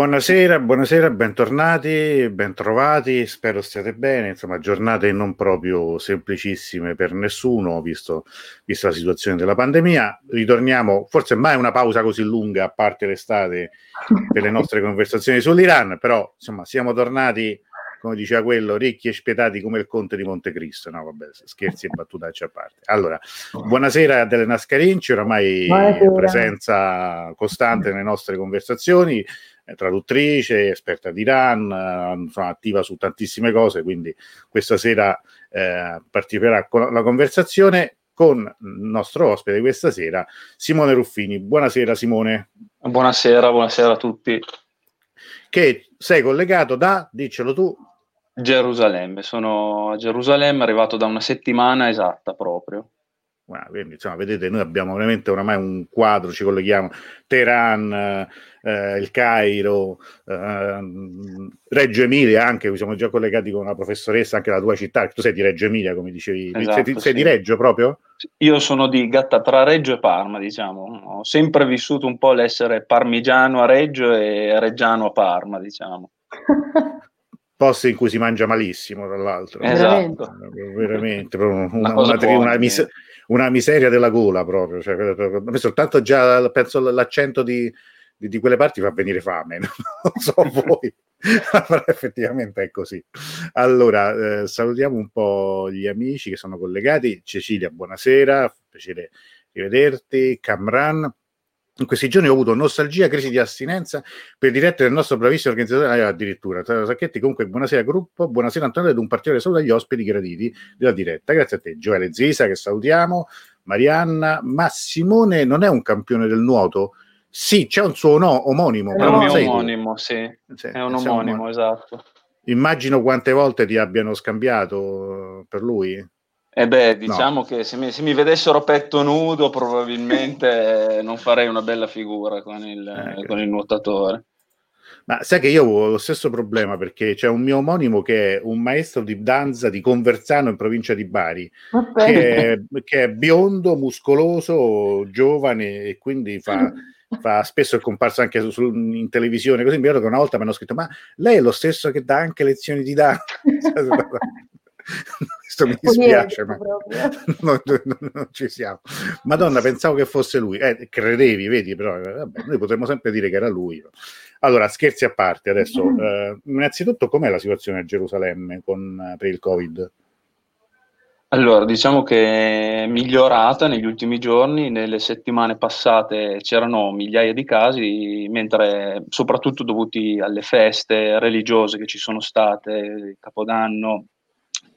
Buonasera, buonasera, bentornati, bentrovati, spero stiate bene, insomma giornate non proprio semplicissime per nessuno, visto, visto la situazione della pandemia. Ritorniamo, forse mai una pausa così lunga, a parte l'estate, per le nostre conversazioni sull'Iran, però insomma siamo tornati, come diceva quello, ricchi e spietati come il conte di Montecristo, no vabbè, scherzi e battutacce a parte. Allora, buonasera a Elena Scarinci, oramai buonasera. presenza costante nelle nostre conversazioni, traduttrice, esperta di Iran, eh, insomma, attiva su tantissime cose, quindi questa sera eh, parteciperà con la conversazione con il nostro ospite questa sera, Simone Ruffini. Buonasera Simone. Buonasera, buonasera a tutti. Che sei collegato da, diccelo tu. Gerusalemme, sono a Gerusalemme, arrivato da una settimana esatta proprio. Quindi, insomma, vedete, noi abbiamo veramente oramai un quadro, ci colleghiamo Teheran, eh, il Cairo, eh, Reggio Emilia anche, siamo già collegati con una professoressa anche della tua città, tu sei di Reggio Emilia come dicevi, esatto, sei, sei di Reggio proprio? Io sono di Gatta tra Reggio e Parma, diciamo, ho sempre vissuto un po' l'essere parmigiano a Reggio e reggiano a Parma, diciamo. posti in cui si mangia malissimo, tra l'altro. Esatto. Veramente, una, una, una, una, mis- una, miseria della gola proprio. Cioè, soltanto già penso l'accento di, di, di quelle parti fa venire fame, non so voi, però effettivamente è così. Allora, eh, salutiamo un po' gli amici che sono collegati. Cecilia, buonasera, piacere rivederti. Camran, in questi giorni ho avuto nostalgia, crisi di astinenza per dirette del nostro bravissimo organizzatore, eh, addirittura. Sacchetti, comunque, buonasera gruppo, buonasera Antonio ed un particolare saluto agli ospiti graditi della diretta. Grazie a te, Gioele Zisa, che salutiamo, Marianna, ma Simone non è un campione del nuoto? Sì, c'è un suo no, omonimo. È un omonimo, sì. sì. È un omonimo, esatto. Immagino quante volte ti abbiano scambiato per lui. Eh beh, diciamo no. che se mi, se mi, vedessero petto nudo probabilmente non farei una bella figura con il, eh, con il nuotatore. Ma sai che io ho lo stesso problema perché c'è un mio omonimo che è un maestro di danza di Conversano in provincia di Bari, che è, che è, biondo, muscoloso, giovane e quindi fa fa, spesso è comparso anche su, su, in televisione, così mi ricordo che una volta mi hanno scritto ma lei è lo stesso che dà anche lezioni di danza? Questo mi dispiace, ma non, non, non, ci siamo. Madonna, pensavo che fosse lui. Eh, credevi, vedi, però eh, vabbè, noi potremmo sempre dire che era lui. Allora, scherzi a parte, adesso, eh, innanzitutto, com'è la situazione a Gerusalemme con, per il Covid? Allora, diciamo che è migliorata negli ultimi giorni, nelle settimane passate c'erano migliaia di casi, mentre soprattutto dovuti alle feste religiose che ci sono state, il Capodanno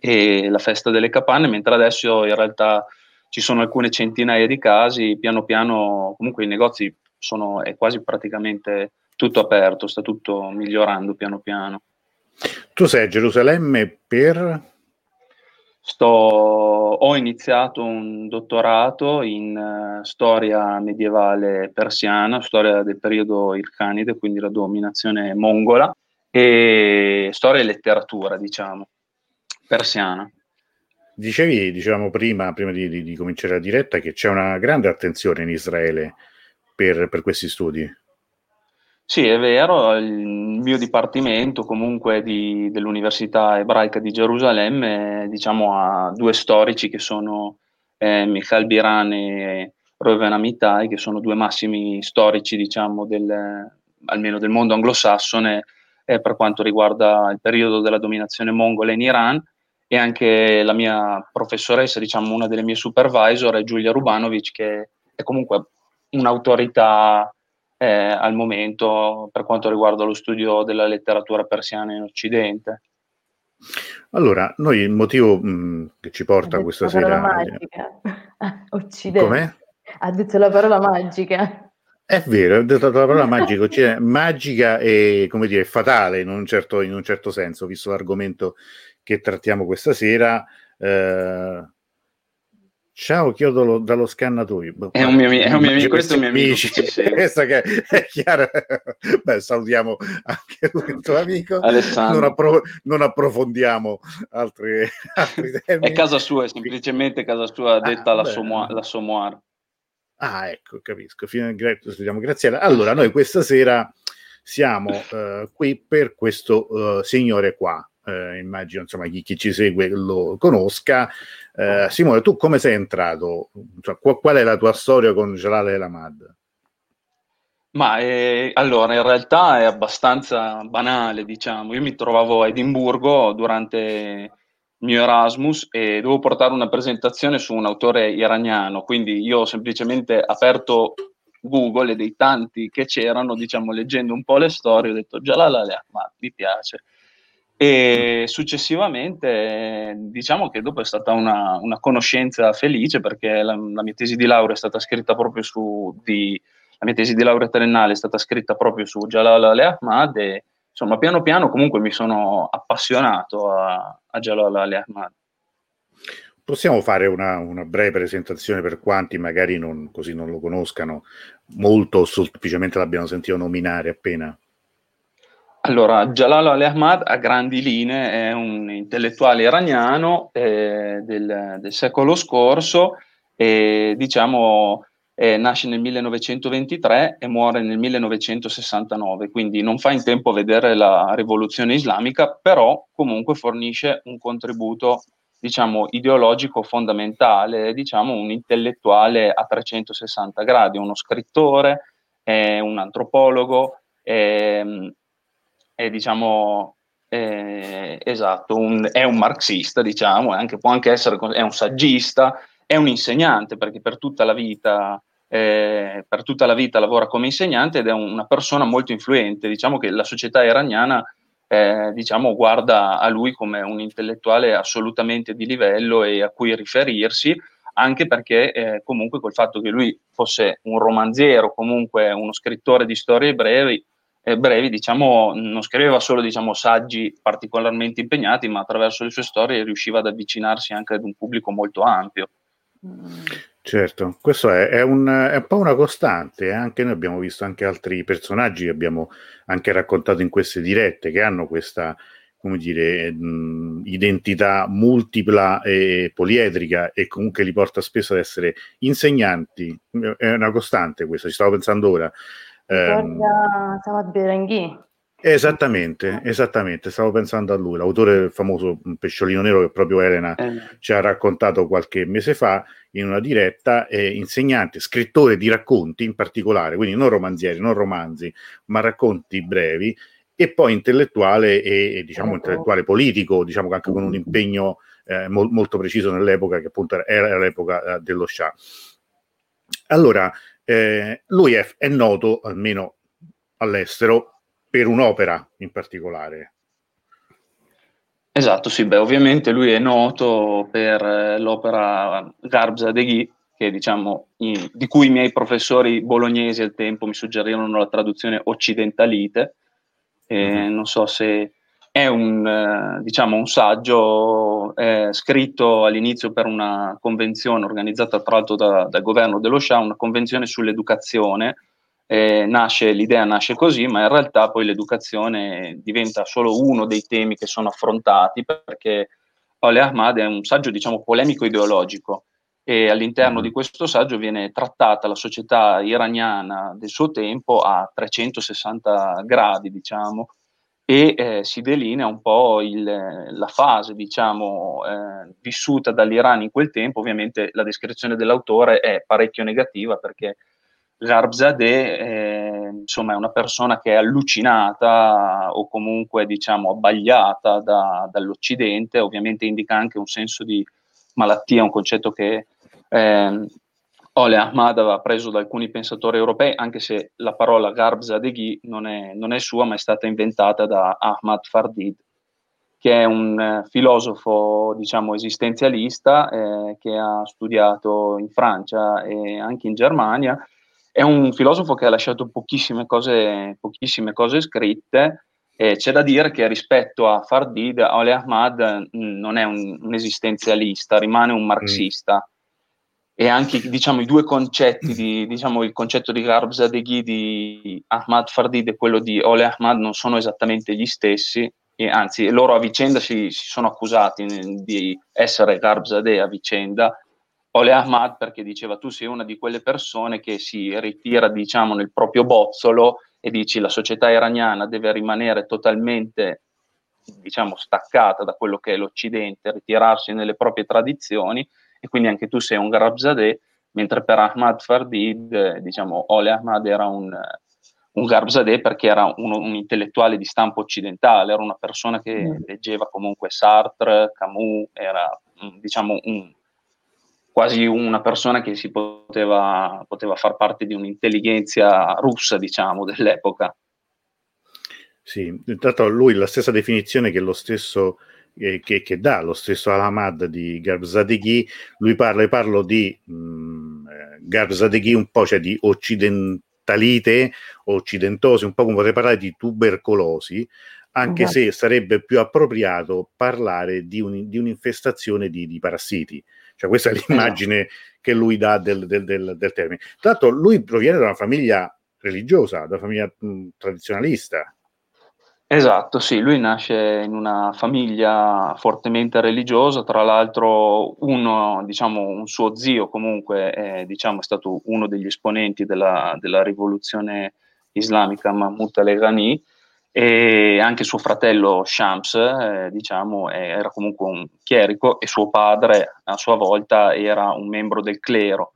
e la festa delle capanne, mentre adesso in realtà ci sono alcune centinaia di casi, piano piano comunque i negozi sono, è quasi praticamente tutto aperto, sta tutto migliorando piano piano. Tu sei a Gerusalemme per Sto, ho iniziato un dottorato in uh, storia medievale persiana, storia del periodo Irkanide, quindi la dominazione mongola, e storia e letteratura, diciamo, persiana. Dicevi, diciamo prima, prima di, di, di, cominciare la diretta, che c'è una grande attenzione in Israele per, per questi studi. Sì, è vero, il mio dipartimento comunque di, dell'Università Ebraica di Gerusalemme, diciamo, ha due storici che sono eh, Michael Biran e Reuven Amitai, che sono due massimi storici, diciamo, del, almeno del mondo anglosassone eh, per quanto riguarda il periodo della dominazione mongola in Iran e anche la mia professoressa, diciamo, una delle mie supervisor è Giulia Rubanovic, che è comunque un'autorità eh, al momento per quanto riguarda lo studio della letteratura persiana in Occidente. Allora, noi il motivo mh, mm, che ci porta questa sera... Magica. Occidente. Com'è? Ha detto la parola magica. È vero, ha detto la parola magica, cioè, magica e come dire, fatale in un, certo, in un certo senso, visto l'argomento che trattiamo questa sera. Eh, Ciao, chiodo dallo scannatoio. Boh, è un mio, è un mio amico, questo è un mio amico. Questa che è chiaro. Beh, salutiamo anche lui, il tuo amico. Alessandro. Non, appro- non approfondiamo altri, altri temi. È casa sua, è semplicemente casa sua, ah, detta ah, la, somo- la Somoir. Ah, ecco, capisco. Fino, studiamo Graziella. Allora, noi questa sera siamo eh, qui per questo uh, signore qua. Eh, immagino insomma chi, chi, ci segue lo conosca. Eh, Simone, tu come sei entrato? Cioè, qual, qual, è la tua storia con Jalal El? Ma eh, allora, in realtà è abbastanza banale, diciamo. Io mi trovavo a Edimburgo durante il mio Erasmus e dovevo portare una presentazione su un autore iraniano, quindi io ho semplicemente aperto Google e dei tanti che c'erano, diciamo, leggendo un po' le storie, ho detto Jalal Ahmad, mi piace. E successivamente, diciamo che dopo è stata una, una conoscenza felice perché la, la, mia tesi di laurea è stata scritta proprio su di la mia tesi di laurea triennale è stata scritta proprio su Jalal Ali Ahmad e insomma piano piano comunque mi sono appassionato a, a Jalal Ali Ahmad. Possiamo fare una, una, breve presentazione per quanti magari non, così non lo conoscano molto o semplicemente l'abbiano sentito nominare appena? Allora, Jalal Ali Ahmad a grandi linee è un intellettuale iraniano eh, del, del, secolo scorso e diciamo eh, nasce nel 1923 e muore nel 1969, quindi non fa in tempo a vedere la rivoluzione islamica, però comunque fornisce un contributo diciamo, ideologico fondamentale, diciamo, un intellettuale a 360 gradi, uno scrittore, è un antropologo, è, diciamo, è, esatto, un, è un marxista, diciamo, anche, può anche essere è un saggista, è un insegnante perché per tutta la vita, eh, per tutta la vita lavora come insegnante ed è una persona molto influente. Diciamo che la società iraniana eh, diciamo, guarda a lui come un intellettuale assolutamente di livello e a cui riferirsi, anche perché eh, comunque col fatto che lui fosse un romanziero, comunque uno scrittore di storie brevi, eh, brevi diciamo, non scriveva solo diciamo, saggi particolarmente impegnati, ma attraverso le sue storie riusciva ad avvicinarsi anche ad un pubblico molto ampio. Certo, questo è, è, un, è, un, po' una costante, eh? anche noi abbiamo visto anche altri personaggi che abbiamo anche raccontato in queste dirette che hanno questa, come dire, mh, identità multipla e poliedrica e comunque li porta spesso ad essere insegnanti, è una costante questa, ci stavo pensando ora. Um, Samad Berenghi. Esattamente, esattamente, stavo pensando a lui, l'autore del famoso Pesciolino Nero che proprio Elena eh. ci ha raccontato qualche mese fa in una diretta, è insegnante, scrittore di racconti in particolare, quindi non romanzieri, non romanzi, ma racconti brevi, e poi intellettuale e, e diciamo intellettuale politico, diciamo anche con un impegno eh, mo- molto preciso nell'epoca che appunto era l'epoca eh, dello Shah. Allora, eh, lui è, è noto, almeno all'estero, per un'opera in particolare. Esatto, sì, beh, ovviamente lui è noto per eh, l'opera Garbza Deghi, che diciamo, in, di cui i miei professori bolognesi al tempo mi suggerirono la traduzione occidentalite. Mm-hmm. Non so se è un, eh, diciamo, un saggio eh, scritto all'inizio per una convenzione organizzata tra l'altro da, dal governo dello Shah, una convenzione sull'educazione, eh, nasce, l'idea nasce così, ma in realtà poi l'educazione diventa solo uno dei temi che sono affrontati perché Ole Ahmad è un saggio, diciamo, polemico ideologico e all'interno di questo saggio viene trattata la società iraniana del suo tempo a 360 gradi, diciamo, e eh, si delinea un po' il, la fase, diciamo, eh, vissuta dall'Iran in quel tempo. Ovviamente la descrizione dell'autore è parecchio negativa perché Garbzadeh eh, è una persona che è allucinata o comunque diciamo abbagliata da, dall'Occidente, ovviamente indica anche un senso di malattia, un concetto che eh, Ole Ahmad aveva preso da alcuni pensatori europei, anche se la parola Garbzadeghi non è, non è sua, ma è stata inventata da Ahmad Fardid, che è un eh, filosofo, diciamo, esistenzialista eh, che ha studiato in Francia e anche in Germania è un filosofo che ha lasciato pochissime cose, pochissime cose scritte. E c'è da dire che rispetto a Fardid, Ole Ahmad mm, non è un, un esistenzialista, rimane un marxista. Mm. E anche diciamo, i due concetti, di, diciamo, il concetto di Garbzadeghi di Ahmad Fardid e quello di Ole Ahmad non sono esattamente gli stessi, e anzi loro a vicenda si, si sono accusati di essere Garbzadeh a vicenda, Ole Ahmad perché diceva tu sei una di quelle persone che si ritira diciamo nel proprio bozzolo e dici la società iraniana deve rimanere totalmente diciamo staccata da quello che è l'Occidente, ritirarsi nelle proprie tradizioni e quindi anche tu sei un Garbzadeh, mentre per Ahmad Fardid eh, diciamo Ole Ahmad era un, un Garbzadeh perché era un, un, intellettuale di stampo occidentale, era una persona che mm. leggeva comunque Sartre, Camus, era diciamo un, quasi una persona che si poteva, poteva far parte di un'intelligenza russa, diciamo, dell'epoca. Sì, intanto lui la stessa definizione che lo stesso eh, che, che, dà lo stesso Alamad di Garbzadeghi, lui parla, parlo di mh, mm, eh, Garbzadeghi un po', cioè di occidentalite, occidentosi, un po' come potrei parlare di tubercolosi, anche esatto. se sarebbe più appropriato parlare di, un, di un'infestazione di, di parassiti cioè, questa è l'immagine che lui dà del, del, del, del termine. Tra l'altro, lui proviene da una famiglia religiosa, da una famiglia mh, tradizionalista. Esatto, sì, lui nasce in una famiglia fortemente religiosa, tra l'altro uno, diciamo, un suo zio comunque è, diciamo, è stato uno degli esponenti della, della rivoluzione islamica, Mahmoud al-Ghani, e anche suo fratello Shams, eh, diciamo, era comunque un chierico e suo padre a sua volta era un membro del clero.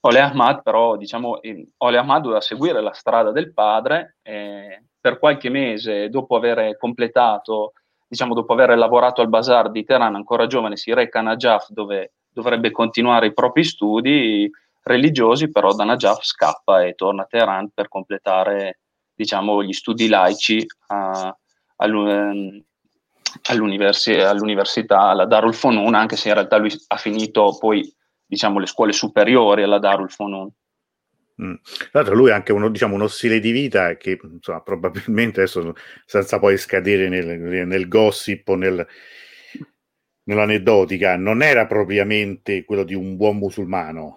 Ole Ahmad però, diciamo, Ole Ahmad doveva seguire la strada del padre eh, per qualche mese dopo aver completato, diciamo, dopo aver lavorato al bazar di Teheran, ancora giovane, si reca a Najaf dove dovrebbe continuare i propri studi religiosi, però da Najaf scappa e torna a Teheran per completare diciamo, gli studi laici a, ehm, all'universi- all'università, alla Darul Fonun, anche se in realtà lui ha finito poi diciamo, le scuole superiori alla Darul Fonun. Mm. Tra l'altro lui ha anche uno, diciamo, uno stile di vita che insomma, probabilmente adesso senza poi scadere nel, nel gossip o nel, nell'aneddotica non era propriamente quello di un buon musulmano.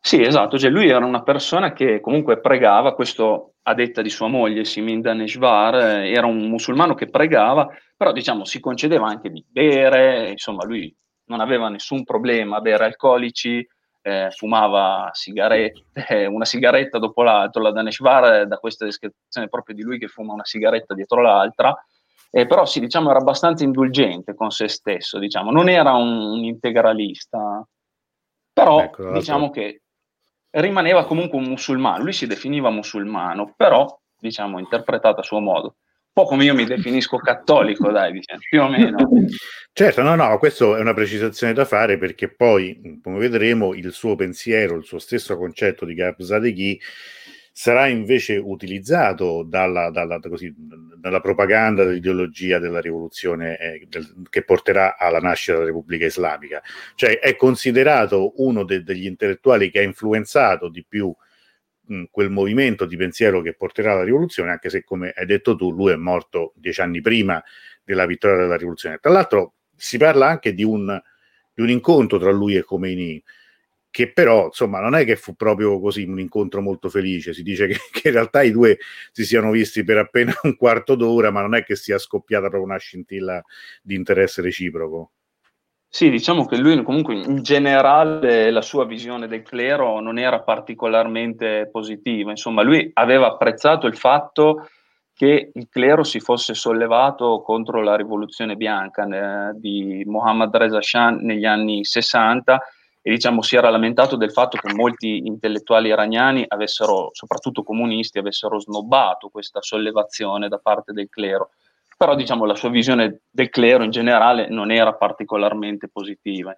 Sì, esatto, cioè lui era una persona che comunque pregava, questo a detta di sua moglie Simin Daneshvar, eh, era un musulmano che pregava, però diciamo si concedeva anche di bere, insomma lui non aveva nessun problema a bere alcolici, eh, fumava sigarette, una sigaretta dopo l'altra, la Daneshvar da questa descrizione proprio di lui che fuma una sigaretta dietro l'altra, eh, però sì, diciamo era abbastanza indulgente con se stesso, diciamo, non era un, un integralista, però ecco, diciamo che rimaneva comunque un musulmano, lui si definiva musulmano, però diciamo interpretato a suo modo. Po' come io mi definisco cattolico, dai, diciamo, più o meno. Certo, no, no, questa è una precisazione da fare perché poi, come vedremo, il suo pensiero, il suo stesso concetto di Garbzadeghi sarà invece utilizzato dalla, dalla, così, dalla propaganda dell'ideologia della rivoluzione eh, del, che porterà alla nascita della Repubblica Islamica. Cioè è considerato uno de, degli intellettuali che ha influenzato di più mh, quel movimento di pensiero che porterà alla rivoluzione, anche se, come hai detto tu, lui è morto dieci anni prima della vittoria della rivoluzione. Tra l'altro si parla anche di un, di un incontro tra lui e Khomeini che però insomma non è che fu proprio così un incontro molto felice, si dice che, che, in realtà i due si siano visti per appena un quarto d'ora, ma non è che sia scoppiata proprio una scintilla di interesse reciproco. Sì, diciamo che lui comunque in generale la sua visione del clero non era particolarmente positiva, insomma lui aveva apprezzato il fatto che il clero si fosse sollevato contro la rivoluzione bianca eh, di Mohammad Reza Shah negli anni 60 e diciamo si era lamentato del fatto che molti intellettuali iraniani avessero, soprattutto comunisti, avessero snobbato questa sollevazione da parte del clero. Però diciamo la sua visione del clero in generale non era particolarmente positiva.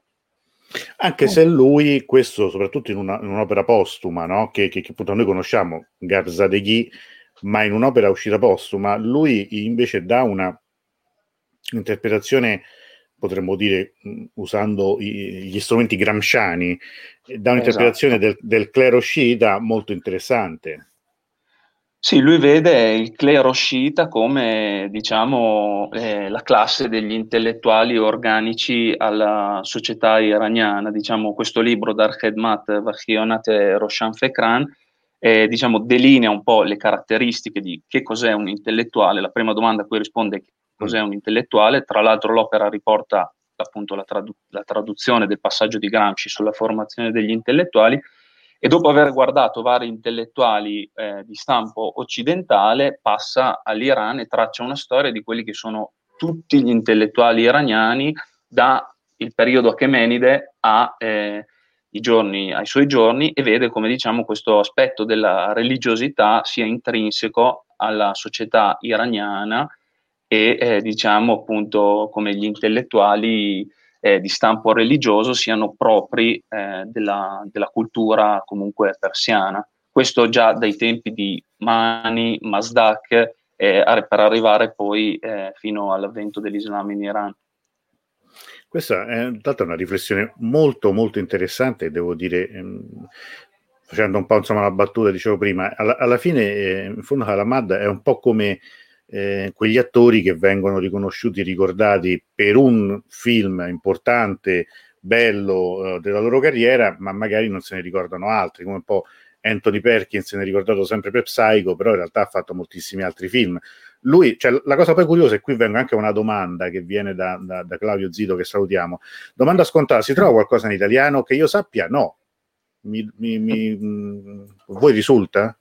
Anche se lui, questo soprattutto in, una, in un'opera postuma, no? che, che, che, appunto noi conosciamo, Garzadeghi, ma in un'opera uscita postuma, lui invece dà una interpretazione potremmo dire, usando i, gli strumenti gramsciani, da un'interpretazione esatto. del, del clero sciita molto interessante. Sì, lui vede il clero sciita come, diciamo, eh, la classe degli intellettuali organici alla società iraniana. Diciamo, questo libro, Dar Khedmat Vachionat Roshan Fekran, eh, diciamo, delinea un po' le caratteristiche di che cos'è un intellettuale. La prima domanda a cui risponde è cos'è un intellettuale. Tra l'altro l'opera riporta appunto la, tradu- la traduzione del passaggio di Gramsci sulla formazione degli intellettuali e dopo aver guardato vari intellettuali eh, di stampo occidentale passa all'Iran e traccia una storia di quelli che sono tutti gli intellettuali iraniani dal periodo Achemenide a, eh, giorni, ai suoi giorni e vede come diciamo questo aspetto della religiosità sia intrinseco alla società iraniana e eh, diciamo appunto come gli intellettuali eh, di stampo religioso siano propri eh, della, della, cultura comunque persiana. Questo già dai tempi di Mani, Mazdak, eh, per arrivare poi eh, fino all'avvento dell'Islam in Iran. Questa è intanto una riflessione molto molto interessante, devo dire, ehm, facendo un po' insomma la battuta, dicevo prima, alla, alla fine eh, in fondo Halamad è un po' come eh, quegli attori che vengono riconosciuti, ricordati per un film importante, bello eh, della loro carriera, ma magari non se ne ricordano altri, come un po' Anthony Perkins se ne è ricordato sempre per Psycho, però in realtà ha fatto moltissimi altri film. Lui, cioè, la cosa poi curiosa, e qui vengo anche a una domanda che viene da, da, da Claudio Zito, che salutiamo. Domanda scontata: si trova qualcosa in italiano che io sappia? No. Mi, mi, mi, mh, voi risulta?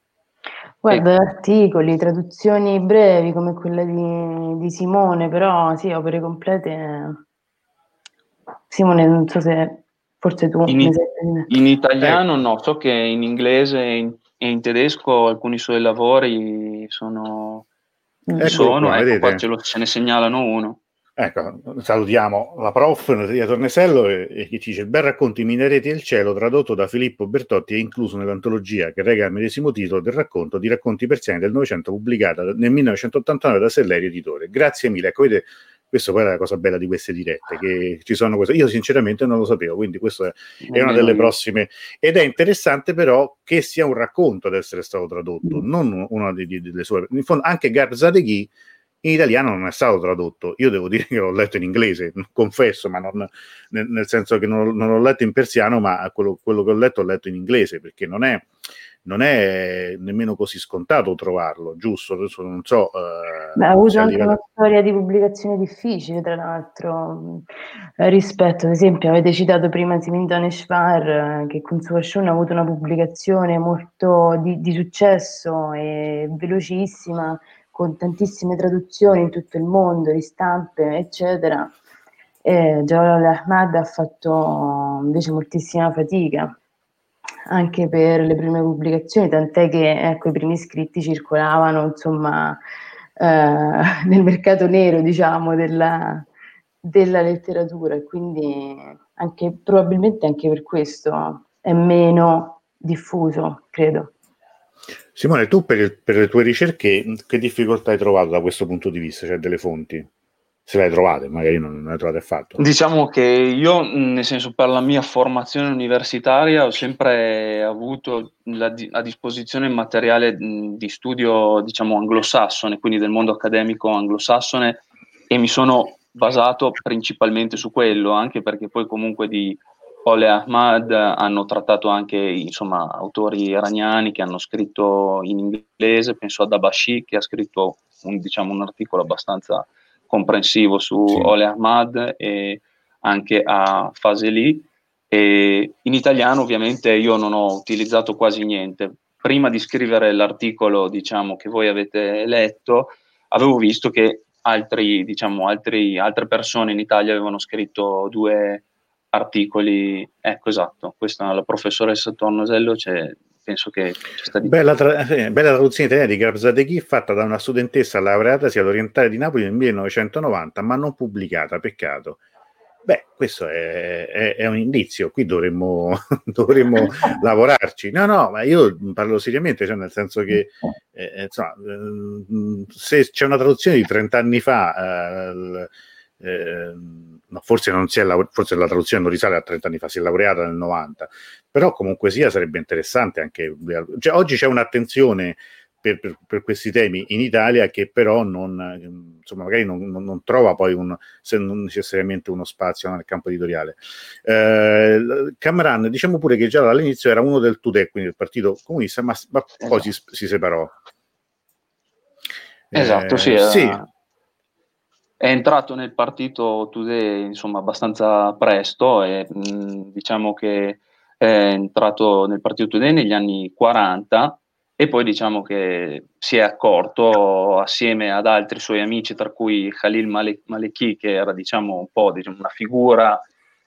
Guarda, articoli, traduzioni brevi come quella di, di Simone, però sì, opere complete. Simone, non so se forse tu in, in italiano eh. no, so che in inglese e in, e in tedesco alcuni suoi lavori sono, ecco sono qua, ecco, qua ce, lo, ce ne segnalano uno. Ecco, salutiamo la prof Natalia Tornesello e, e che ci dice il bel racconto I Minareti del cielo tradotto da Filippo Bertotti e incluso nell'antologia che reca il medesimo titolo del racconto di racconti persiani del Novecento pubblicata nel 1989 da Selleri Editore. Grazie mille. Ecco, vedete, questo poi è la cosa bella di queste dirette, che ci sono queste. Io sinceramente non lo sapevo, quindi questo è, una delle prossime. Ed è interessante però che sia un racconto ad essere stato tradotto, mm. non una delle sue... In fondo anche Garzadeghi in italiano non è stato tradotto. Io devo dire che l'ho letto in inglese, confesso, ma non, nel, nel, senso che non, non, l'ho letto in persiano, ma quello, quello, che ho letto l'ho letto in inglese, perché non è, non è nemmeno così scontato trovarlo, giusto? Adesso non so. Eh, Beh, ha avuto anche livello... una storia di pubblicazione difficile, tra l'altro, eh, rispetto, ad esempio, avete citato prima Simin Shvar, che con Suashun ha avuto una pubblicazione molto di, di successo e velocissima con tantissime traduzioni in tutto il mondo, ristampe, eccetera. E Jalal Ahmad ha fatto invece moltissima fatica anche per le prime pubblicazioni, tant'è che ecco, i primi scritti circolavano insomma eh, nel mercato nero, diciamo, della, della letteratura e quindi anche, probabilmente anche per questo è meno diffuso, credo. Simone, tu per, il, per, le tue ricerche che difficoltà hai trovato da questo punto di vista, cioè delle fonti? Se le hai trovate, magari non, le hai trovate affatto. Diciamo che io, nel senso, per la mia formazione universitaria ho sempre avuto la, a disposizione materiale di studio, diciamo, anglosassone, quindi del mondo accademico anglosassone e mi sono basato principalmente su quello, anche perché poi comunque di Ole Ahmad hanno trattato anche insomma, autori iraniani che hanno scritto in inglese, penso ad Abashi che ha scritto un, diciamo, un articolo abbastanza comprensivo su sì. Ole Ahmad e anche a Faseli. E in italiano ovviamente io non ho utilizzato quasi niente. Prima di scrivere l'articolo diciamo, che voi avete letto, avevo visto che altri, diciamo, altri, altre persone in Italia avevano scritto due articoli. Ecco, esatto, questa la professoressa Tornosello c'è, penso che ci sta di bella, tra- eh, bella traduzione italiana di Garzadeghi fatta da una studentessa laureatasi all'Orientale di Napoli nel 1990, ma non pubblicata, peccato. Beh, questo è, è, è un indizio, qui dovremmo, dovremmo lavorarci. No, no, ma io parlo seriamente, cioè nel senso che eh, eh insomma, eh, se c'è una traduzione di 30 anni fa, eh, no, forse, non si è laure- forse la traduzione non risale a 30 anni fa, si è laureata nel 90, però comunque sia sarebbe interessante anche, cioè, oggi c'è un'attenzione per, per, per, questi temi in Italia che però non, insomma, magari non, non, non trova poi un, se non necessariamente uno spazio nel campo editoriale. Eh, Camran, diciamo pure che già dall'inizio era uno del Tudè, quindi del Partito Comunista, ma, ma poi si, si, separò. Esatto, sì. Eh, sì. È entrato nel partito Today insomma abbastanza presto e mh, diciamo che è entrato nel partito Today negli anni 40 e poi diciamo che si è accorto assieme ad altri suoi amici tra cui Khalil Maleki che era diciamo un po' diciamo, una figura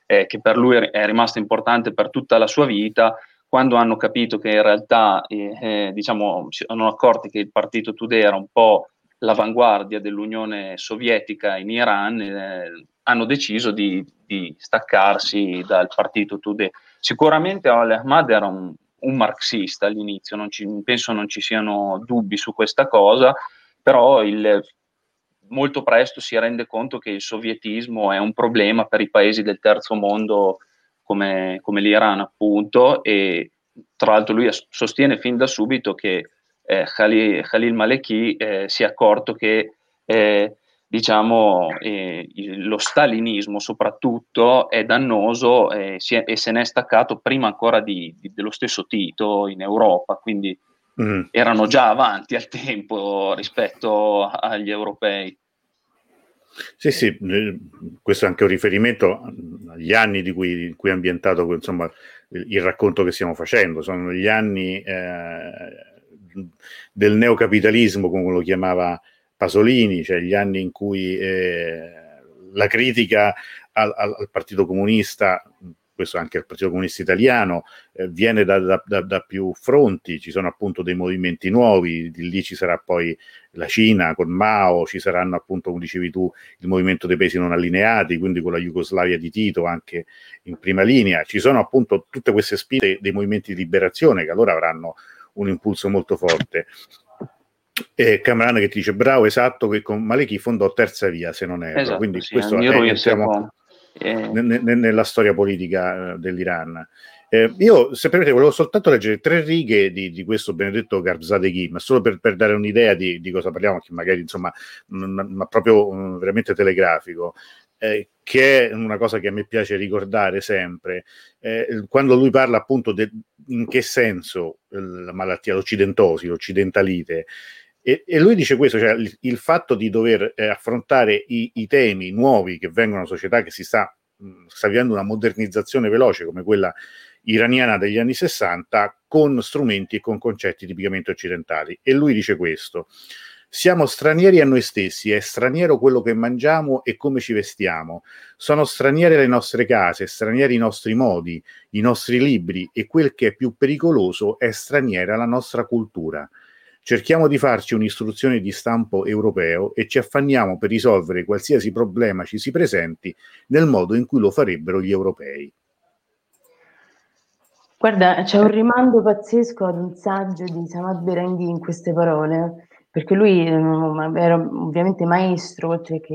eh, che per lui è rimasta importante per tutta la sua vita. Quando hanno capito che in realtà eh, eh diciamo si sono accorti che il partito Today era un po' l'avanguardia dell'Unione Sovietica in Iran, eh, hanno deciso di, di, staccarsi dal partito Tudeh. Sicuramente Al-Ahmad era un, un marxista all'inizio, non ci, penso non ci siano dubbi su questa cosa, però il, molto presto si rende conto che il sovietismo è un problema per i paesi del terzo mondo come, come l'Iran appunto e tra l'altro lui sostiene fin da subito che eh, Khalil, Khalil Maleki eh, si è accorto che eh, diciamo, eh, lo stalinismo soprattutto è dannoso è, e se n'è staccato prima ancora di, di, dello stesso Tito in Europa, quindi mm. erano già avanti al tempo rispetto agli europei. Sì, sì, eh, questo è anche un riferimento agli anni di cui, in cui è ambientato insomma, il, racconto che stiamo facendo, sono gli anni eh, del neocapitalismo, come lo chiamava Pasolini, cioè gli anni in cui eh, la critica al, al, Partito Comunista, questo anche al Partito Comunista Italiano, eh, viene da, da, da, più fronti, ci sono appunto dei movimenti nuovi, di lì ci sarà poi la Cina con Mao, ci saranno appunto, come dicevi tu, il movimento dei paesi non allineati, quindi con la Jugoslavia di Tito anche in prima linea, ci sono appunto tutte queste spinte dei movimenti di liberazione che allora avranno un impulso molto forte. E Cameron che ti dice bravo, esatto, che con Maleki fondò Terza Via, se non erro. Esatto, Quindi sì, questo è, entriamo eh. n- n- nella storia politica uh, dell'Iran. Eh, io, se permettete, volevo soltanto leggere tre righe di, di questo benedetto Garbzadeghi, ma solo per, per dare un'idea di, di, cosa parliamo, che magari, insomma, ma proprio um, veramente telegrafico eh, che è una cosa che a me piace ricordare sempre, eh, quando lui parla appunto de, in che senso eh, la malattia, l'occidentosi, l'occidentalite, e, e lui dice questo, cioè il, il fatto di dover eh, affrontare i, i, temi nuovi che vengono da una società che si sta, mh, sta vivendo una modernizzazione veloce come quella iraniana degli anni 60 con strumenti e con concetti tipicamente occidentali. E lui dice questo, siamo stranieri a noi stessi, è straniero quello che mangiamo e come ci vestiamo. Sono straniere le nostre case, stranieri i nostri modi, i nostri libri e quel che è più pericoloso è straniera la nostra cultura. Cerchiamo di farci un'istruzione di stampo europeo e ci affanniamo per risolvere qualsiasi problema ci si presenti nel modo in cui lo farebbero gli europei. Guarda, c'è un rimando pazzesco ad un saggio di Samad Berenghi in queste parole, perché lui um, era ovviamente maestro, oltre che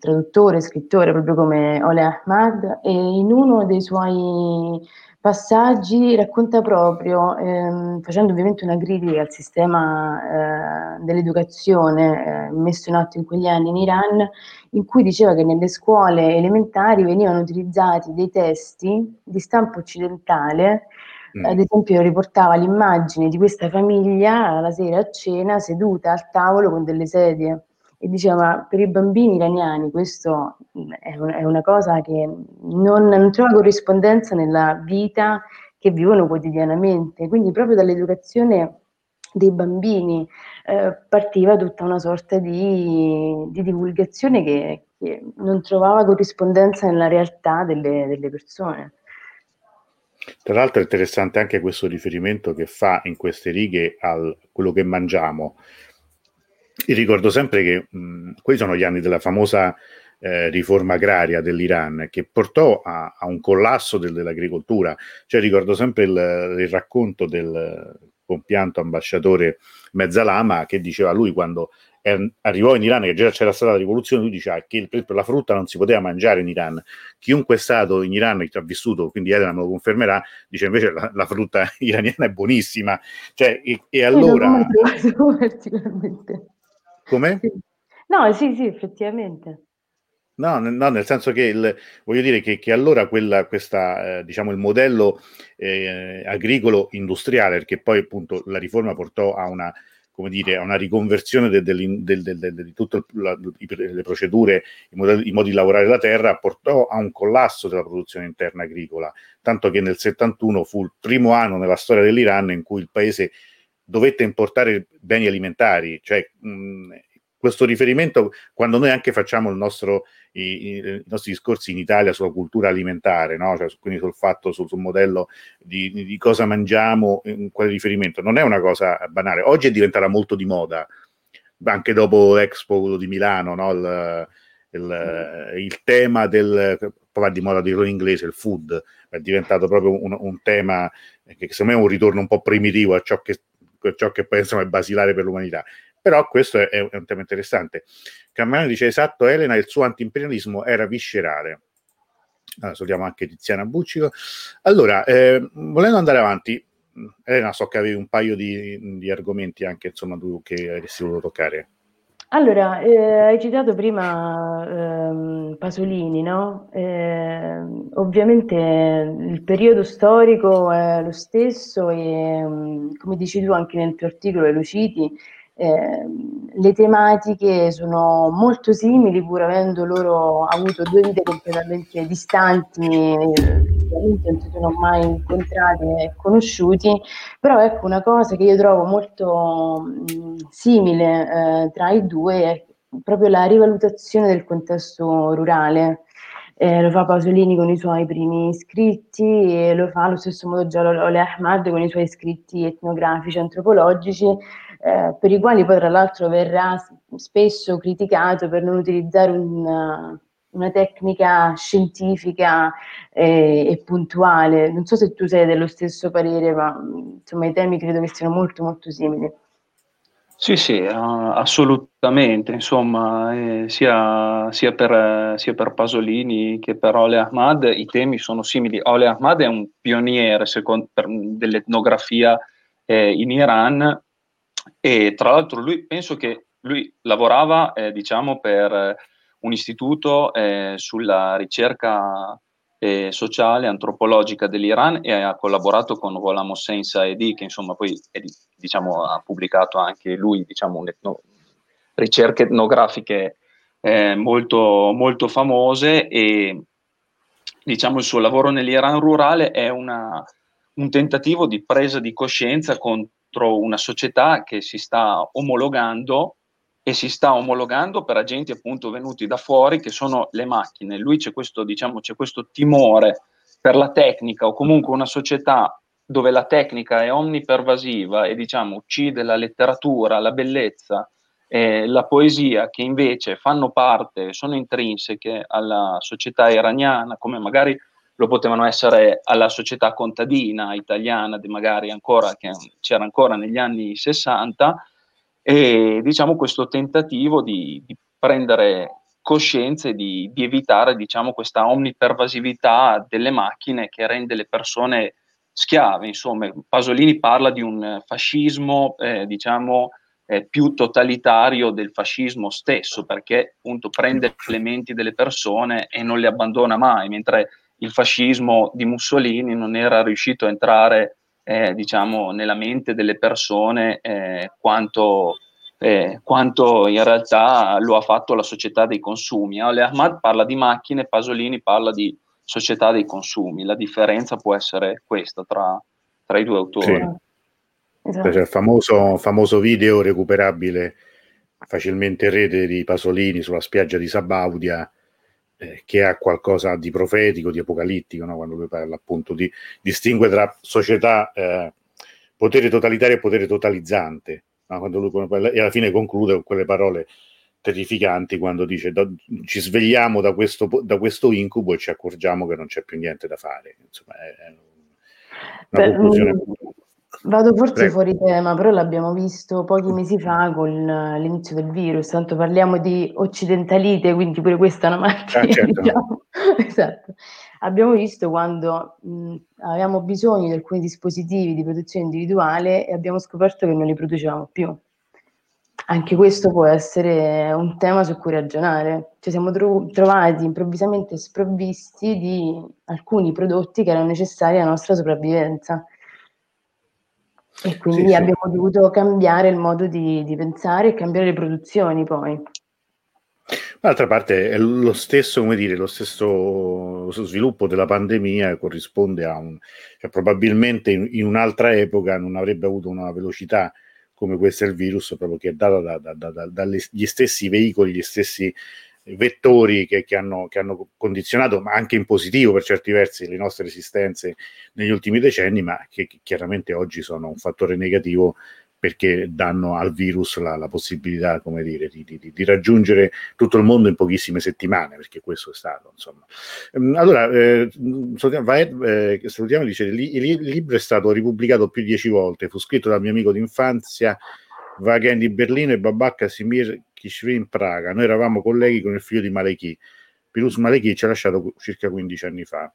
traduttore, scrittore, proprio come Ole Ahmad, e in uno dei suoi passaggi racconta proprio, ehm, facendo ovviamente una critica al sistema eh, dell'educazione eh, messo in atto in quegli anni in Iran, in cui diceva che nelle scuole elementari venivano utilizzati dei testi di stampo occidentale Mm. Ad esempio riportava l'immagine di questa famiglia la sera a cena seduta al tavolo con delle sedie e diceva per i bambini iraniani questo è, un, è una cosa che non, non, trova corrispondenza nella vita che vivono quotidianamente, quindi proprio dall'educazione dei bambini eh, partiva tutta una sorta di, di divulgazione che, che, non trovava corrispondenza nella realtà delle, delle persone. Tra l'altro è interessante anche questo riferimento che fa in queste righe a quello che mangiamo. Io ricordo sempre che mh, quelli sono gli anni della famosa eh, riforma agraria dell'Iran che portò a, a un collasso del, dell'agricoltura. Cioè ricordo sempre il, il racconto del compianto ambasciatore Mezzalama che diceva lui quando arrivò in Iran, che già c'era stata la rivoluzione, lui diceva che la frutta non si poteva mangiare in Iran. Chiunque è stato in Iran che ci ha vissuto, quindi Elena me lo confermerà, dice invece la, la frutta iraniana è buonissima. Cioè, e, e allora... Come? No, sì, sì, effettivamente. No, no, nel senso che il, voglio dire che, che allora quella, questa, eh, diciamo, il modello eh, agricolo industriale, perché poi appunto la riforma portò a una come dire, a una riconversione di tutte le procedure, i modi, i modi, di lavorare la terra, portò a un collasso della produzione interna agricola, tanto che nel 71 fu il primo anno nella storia dell'Iran in cui il paese dovette importare beni alimentari, cioè mh, questo riferimento, quando noi anche facciamo nostro, i, i, nostri discorsi in Italia sulla cultura alimentare, no? cioè, quindi sul fatto, sul, sul modello di, di, cosa mangiamo, quale riferimento, non è una cosa banale. Oggi è diventata molto di moda, anche dopo l'Expo di Milano, no? il, il, il, tema del, va di moda dirlo in inglese, il food, è diventato proprio un, un tema che secondo me è un ritorno un po' primitivo a ciò che ciò che poi insomma è basilare per l'umanità. Però questo è, è un tema interessante. Camerano dice esatto, Elena, il suo antiimperialismo era viscerale. Allora, salutiamo anche Tiziana Buccico. Allora, eh, volendo andare avanti, Elena, so che avevi un paio di, di argomenti anche, insomma, tu che avresti voluto toccare. Allora, eh, hai citato prima ehm, Pasolini, no? Eh, ovviamente il periodo storico è lo stesso e, mm, come dici tu anche nel tuo articolo, e lo citi, eh, le tematiche sono molto simili pur avendo loro avuto due vite completamente distanti, ovviamente non si sono mai incontrati e conosciuti, però ecco una cosa che io trovo molto simile eh, tra i due è proprio la rivalutazione del contesto rurale. Eh, lo fa Pasolini con i suoi primi scritti e lo fa allo stesso modo già Ole Ahmad con i suoi scritti etnografici, antropologici, eh, per i quali poi tra l'altro verrà spesso criticato per non utilizzare un, una tecnica scientifica e, e, puntuale. Non so se tu sei dello stesso parere, ma insomma i temi credo che siano molto molto simili. Sì, sì, uh, assolutamente, insomma, eh, sia, sia, per, sia, per, Pasolini che per Ole Ahmad i temi sono simili. Ole Ahmad è un pioniere secondo, dell'etnografia eh, in Iran e tra l'altro lui penso che lui lavorava eh, diciamo per un istituto eh, sulla ricerca eh, sociale antropologica dell'Iran e ha collaborato con Ghulam Hossein Saedi che insomma poi è, diciamo, ha pubblicato anche lui diciamo, etno, ricerche etnografiche eh, molto, molto famose e diciamo il suo lavoro nell'Iran rurale è una, un tentativo di presa di coscienza con contro una società che si sta omologando e si sta omologando per agenti appunto venuti da fuori che sono le macchine. Lui c'è questo, diciamo, c'è questo timore per la tecnica o comunque una società dove la tecnica è omnipervasiva e diciamo uccide la letteratura, la bellezza, eh, la poesia che invece fanno parte, sono intrinseche alla società iraniana, come magari lo potevano essere alla società contadina italiana, magari ancora, che c'era ancora negli anni 60, e diciamo questo tentativo di, di prendere coscienza e di, di evitare diciamo, questa omnipervasività delle macchine che rende le persone schiave. Insomma, Pasolini parla di un fascismo, eh, diciamo, eh, più totalitario del fascismo stesso, perché appunto prende elementi delle persone e non le abbandona mai, mentre il fascismo di Mussolini non era riuscito a entrare eh, diciamo, nella mente delle persone eh, quanto, eh, quanto, in realtà lo ha fatto la società dei consumi. Ale Ahmad parla di macchine, Pasolini parla di società dei consumi. La differenza può essere questa tra, tra i due autori. Sì. Esatto. C'è il famoso, famoso video recuperabile facilmente in rete di Pasolini sulla spiaggia di Sabaudia eh, che ha qualcosa di profetico, di apocalittico, no? quando lui parla appunto di distingue tra società, eh, potere totalitario e potere totalizzante, no? quando lui, e alla fine conclude con quelle parole terrificanti quando dice da, ci svegliamo da questo, da questo, incubo e ci accorgiamo che non c'è più niente da fare. Insomma, è, una Beh, conclusione. Mh mm, Vado forse Prego. fuori tema, però l'abbiamo visto pochi mesi fa con l'inizio del virus, tanto parliamo di occidentalite, quindi pure questa è una malattia, ah, certo. diciamo. esatto. Abbiamo visto quando mh, avevamo bisogno di alcuni dispositivi di protezione individuale e abbiamo scoperto che non li producevamo più. Anche questo può essere un tema su cui ragionare. Ci siamo tro- trovati improvvisamente sprovvisti di alcuni prodotti che erano necessari alla nostra sopravvivenza E quindi sì, abbiamo sì. dovuto cambiare il modo di, di pensare e cambiare le produzioni poi. D'altra parte è lo stesso, come dire, lo stesso sviluppo della pandemia corrisponde a un... Cioè, probabilmente in, in, un'altra epoca non avrebbe avuto una velocità come questa il virus, proprio che è data da, da, da, dagli stessi veicoli, gli stessi vettori che, che, hanno, che, hanno, condizionato, ma anche in positivo per certi versi, le nostre esistenze negli ultimi decenni, ma che, che chiaramente oggi sono un fattore negativo perché danno al virus la, la possibilità, come dire, di, di, di, raggiungere tutto il mondo in pochissime settimane, perché questo è stato, insomma. Ehm, allora, eh, salutiamo, eh, salutiamo, dice, il, libro è stato ripubblicato più di dieci volte, fu scritto dal mio amico d'infanzia, Wagen di Berlino e Babak Simir Kishri in Praga. Noi eravamo colleghi con il figlio di Maleki. Pirus Maleki ci ha lasciato circa 15 anni fa.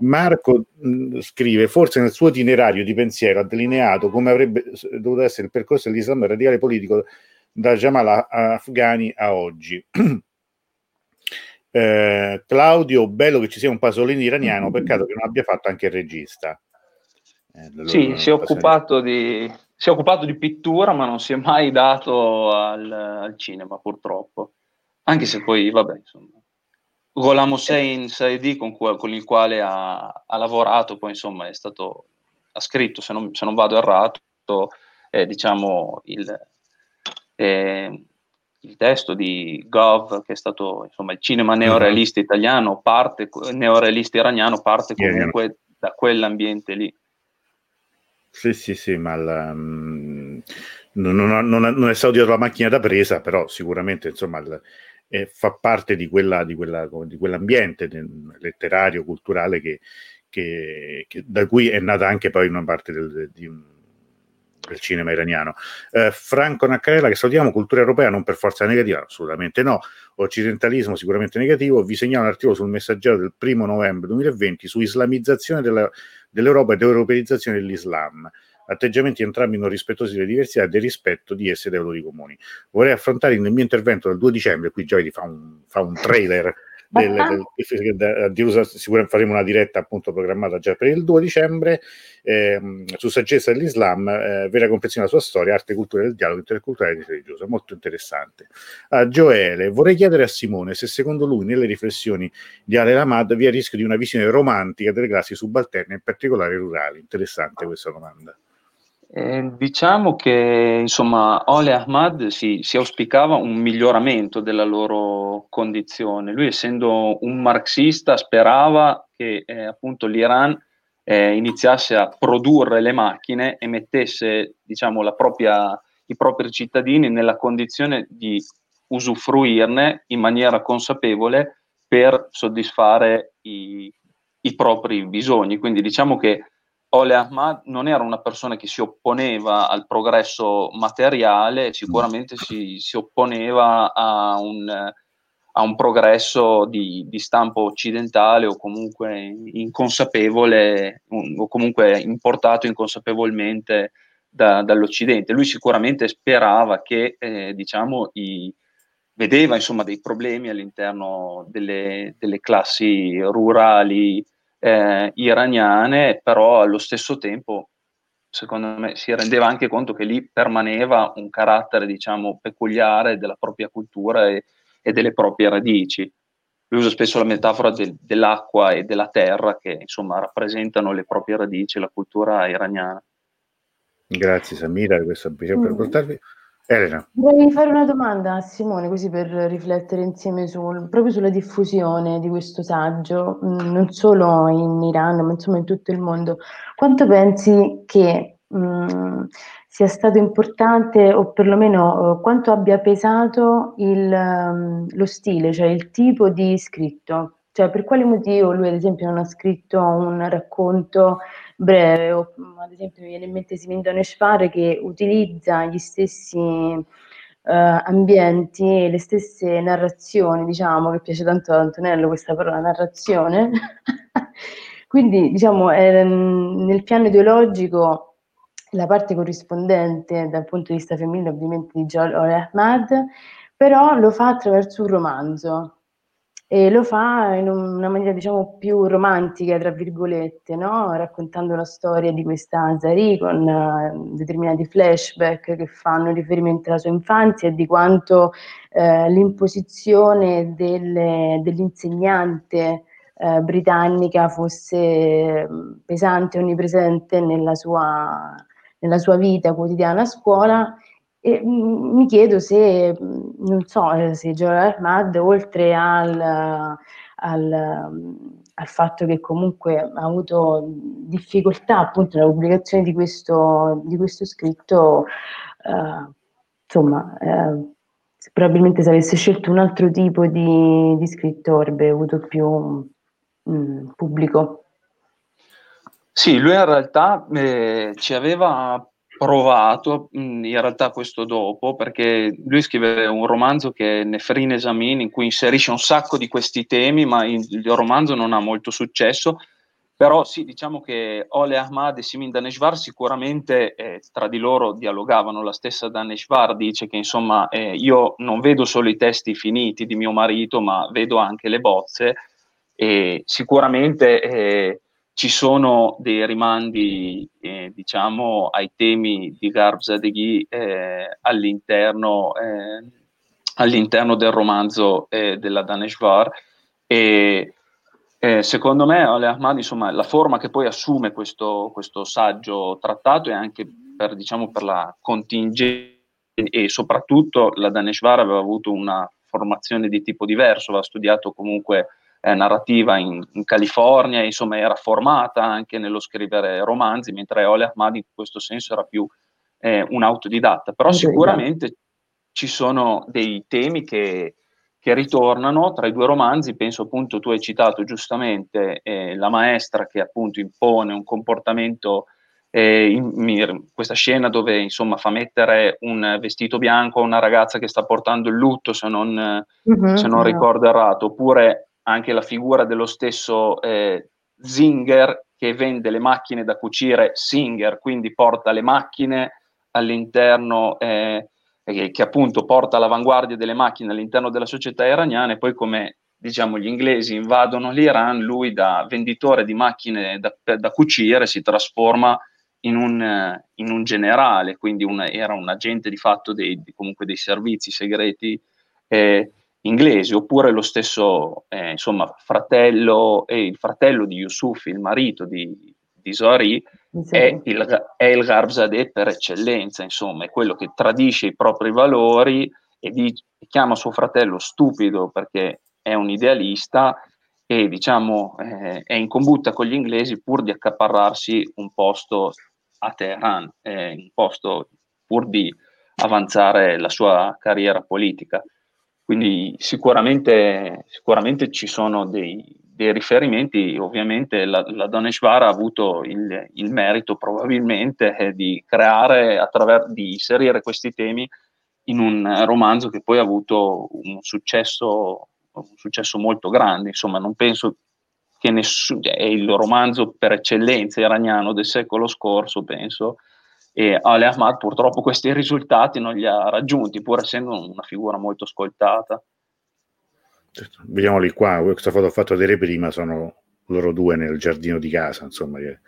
Marco mh, scrive: Forse nel suo itinerario di pensiero ha delineato come avrebbe dovuto essere il percorso dell'Islam radicale politico da Jamal Afghani a oggi. eh, Claudio, bello che ci sia un Pasolini iraniano, peccato che non abbia fatto anche il regista. Eh, sì, si è, occupato di, si è occupato di pittura, ma non si è mai dato al, al cinema, purtroppo. Anche se poi, vabbè, insomma, Gholam Hussein Saidi con, con, il quale ha, ha, lavorato, poi insomma è stato, ha scritto, se non, se non vado errato, eh, diciamo il, eh, il, testo di Gov, che è stato insomma il cinema mhm. neorealista italiano, parte, neorealista iraniano, parte comunque da quell'ambiente lì. Sì, sì, sì, ma la, um, non, non, non, non, è stato dietro la macchina da presa, però sicuramente insomma il, eh, fa parte di, quella, di, quella, di quell'ambiente letterario, culturale che, che, che, da cui è nata anche poi una parte del, di, del cinema iraniano. Eh, Franco Naccarella, che salutiamo, cultura europea non per forza negativa, assolutamente no, occidentalismo sicuramente negativo, vi segnalo un articolo sul messaggero del primo novembre 2020 su islamizzazione della, dell'Europa ed europeizzazione dell'Islam atteggiamenti entrambi non rispettosi delle diversità e del rispetto di esse dai valori comuni. Vorrei affrontare nel mio intervento del 2 dicembre, qui già vedi fa fa un trailer del, del, del, di USA, sicuramente faremo una diretta appunto programmata già per il 2 dicembre ehm, su saggezza dell'Islam, eh, vera comprensione della sua storia, arte, cultura del dialogo interculturale e religioso, molto interessante. A Gioele, vorrei chiedere a Simone se secondo lui nelle riflessioni di Ale Lamad vi è rischio di una visione romantica delle classi subalterne, in particolare rurali. Interessante questa domanda. Eh, diciamo che insomma Ole Ahmad si, si, auspicava un miglioramento della loro condizione. Lui, essendo un marxista, sperava che eh, appunto l'Iran eh, iniziasse a produrre le macchine e mettesse diciamo, propria, i propri cittadini nella condizione di usufruirne in maniera consapevole per soddisfare i, i propri bisogni. Quindi diciamo che Ole Ahmad non era una persona che si opponeva al progresso materiale, sicuramente si, si opponeva a un, a un progresso di, di, stampo occidentale o comunque inconsapevole o comunque importato inconsapevolmente da, dall'Occidente. Lui sicuramente sperava che, eh, diciamo, i, vedeva insomma dei problemi all'interno delle, delle classi rurali eh, iraniane, però allo stesso tempo, secondo me, si rendeva anche conto che lì permaneva un carattere, diciamo, peculiare della propria cultura e, e delle proprie radici. Lui usa spesso la metafora del, dell'acqua e della terra che, insomma, rappresentano le proprie radici e la cultura iraniana. Grazie Samira, questo per mm. portarvi. Elena. Vorrei fare una domanda a Simone, così per riflettere insieme sul, proprio sulla diffusione di questo saggio, mm, non solo in Iran, ma insomma in tutto il mondo. Quanto pensi che mh, mm, sia stato importante, o perlomeno uh, quanto abbia pesato il, um, lo stile, cioè il tipo di scritto? Cioè, per quale motivo lui, ad esempio, non ha scritto un racconto breve, o ad esempio mi viene in mente Simin Neshfar che utilizza gli stessi uh, ambienti e le stesse narrazioni, diciamo, che piace tanto ad Antonello questa parola narrazione. Quindi, diciamo, eh, nel piano ideologico la parte corrispondente dal punto di vista femminile ovviamente di Joel Ahmad, però lo fa attraverso un romanzo e lo fa in una maniera diciamo più romantica, tra virgolette, no? raccontando la storia di questa Azari con uh, determinati flashback che fanno riferimento alla sua infanzia e di quanto uh, l'imposizione delle, dell'insegnante uh, britannica fosse mm, pesante e onnipresente nella sua, nella sua vita quotidiana a scuola e mm, mi chiedo se, mm, non so, eh, se Joel Ahmad, oltre al, al, al, fatto che comunque ha avuto difficoltà appunto nella pubblicazione di questo, di questo scritto, eh, insomma, eh, probabilmente se avesse scelto un altro tipo di, di scritto avrebbe avuto più mh, pubblico. Sì, lui in realtà eh, ci aveva provato in realtà questo dopo, perché lui scrive un romanzo che è Nefrine Esamin, in cui inserisce un sacco di questi temi, ma il romanzo non ha molto successo. Però sì, diciamo che Ole Ahmad e Simin Daneshvar sicuramente eh, tra di loro dialogavano. La stessa Daneshvar dice che insomma eh, io non vedo solo i testi finiti di mio marito, ma vedo anche le bozze e sicuramente eh, ci sono dei rimandi, eh, diciamo, ai temi di Garb Zadeghi eh, all'interno, eh, all'interno, del romanzo eh, della Daneshvar e eh, secondo me Ale Ahmad, insomma, la forma che poi assume questo, questo saggio trattato è anche per, diciamo, per la contingenza e soprattutto la Daneshvar aveva avuto una formazione di tipo diverso, aveva studiato comunque eh, narrativa in, in, California, insomma era formata anche nello scrivere romanzi, mentre Ole Ahmad in questo senso era più eh, un autodidatta, però sicuramente ci sono dei temi che, che, ritornano tra i due romanzi, penso appunto tu hai citato giustamente eh, la maestra che appunto impone un comportamento eh, in, questa scena dove insomma fa mettere un vestito bianco a una ragazza che sta portando il lutto se non, mm-hmm, se non ricordo errato, oppure anche la figura dello stesso eh, Zinger che vende le macchine da cucire Singer, quindi porta le macchine all'interno, eh, che, appunto porta all'avanguardia delle macchine all'interno della società iraniana e poi come diciamo gli inglesi invadono l'Iran, lui da venditore di macchine da, da cucire si trasforma in un, in un generale, quindi una, era un agente di fatto dei, dei servizi segreti eh, inglesi, oppure lo stesso eh, insomma, fratello, eh, il fratello di Yusuf, il marito di, di Zohari, sì. è, il, è il Garbzadeh per eccellenza, insomma, è quello che tradisce i propri valori e, di, e chiama suo fratello stupido perché è un idealista e diciamo eh, è in combutta con gli inglesi pur di accaparrarsi un posto a Teheran, eh, un posto pur di avanzare la sua carriera politica. Quindi sicuramente, sicuramente ci sono dei, dei, riferimenti, ovviamente la, la Doneshvar ha avuto il, il merito probabilmente eh, di creare, attraverso, di inserire questi temi in un romanzo che poi ha avuto un successo, un successo molto grande, insomma non penso che nessuno, è il romanzo per eccellenza iraniano del secolo scorso, penso, e Ale Ahmad purtroppo questi risultati non li ha raggiunti, pur essendo una figura molto ascoltata. Certo. Vediamoli qua, questa foto ho fatto vedere prima, sono loro due nel giardino di casa, insomma, è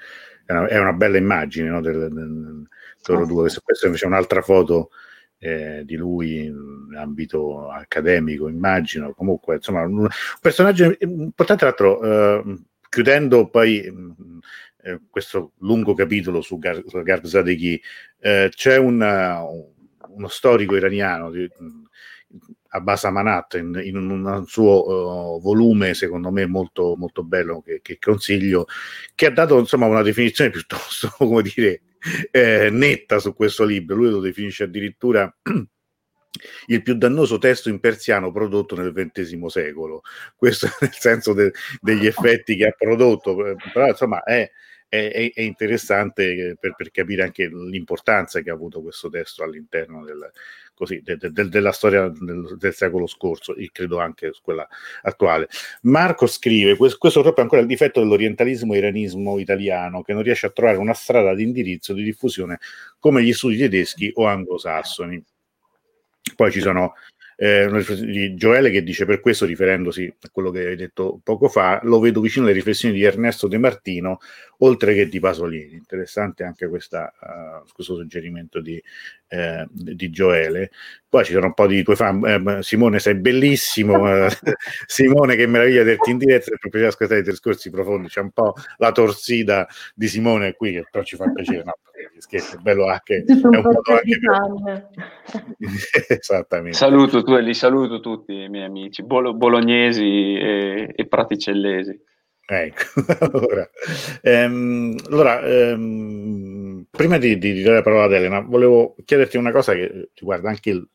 una, è una bella immagine no, del, del, loro due. Questa invece è un'altra foto eh, di lui in ambito accademico, immagino. Comunque, insomma, un, un personaggio importante, tra l'altro, eh, chiudendo poi eh, questo lungo capitolo su, Gar- su Garb Zadeghi, eh, c'è una, uno storico iraniano di, Abbas Amanat in, in un suo uh, volume secondo me molto, molto bello che, che, consiglio che ha dato insomma una definizione piuttosto come dire eh, netta su questo libro. Lui lo definisce addirittura il più dannoso testo in persiano prodotto nel XX secolo. Questo nel senso de, degli effetti che ha prodotto eh, però insomma è è, è interessante per, per, capire anche l'importanza che ha avuto questo testo all'interno del, così, de, de, della storia del, del, secolo scorso e credo anche quella attuale. Marco scrive: Questo, questo proprio ancora il difetto dell'orientalismo iranismo italiano che non riesce a trovare una strada di indirizzo di diffusione come gli studi tedeschi o anglosassoni. Poi ci sono eh, una riflessione di Gioele che dice per questo, riferendosi a quello che hai detto poco fa, lo vedo vicino alle riflessioni di Ernesto De Martino, oltre che di Pasolini. Interessante anche questa, uh, questo suggerimento di, eh, di Gioele. Poi ci sono un po' di tuoi fan. Eh, Simone, sei bellissimo. Eh, Simone, che meraviglia dirti in diretta. Per piacere ascoltare i discorsi profondi. C'è un po' la torsida di Simone qui, che però ci fa piacere. No? Scherzo, è bello anche. È un po' anche Esattamente. Saluto, tu, li saluto tutti i miei amici bolo- bolognesi e, e praticellesi. Ecco, allora, ehm, allora ehm, prima di, di, di, dare la parola ad Elena, volevo chiederti una cosa che riguarda anche il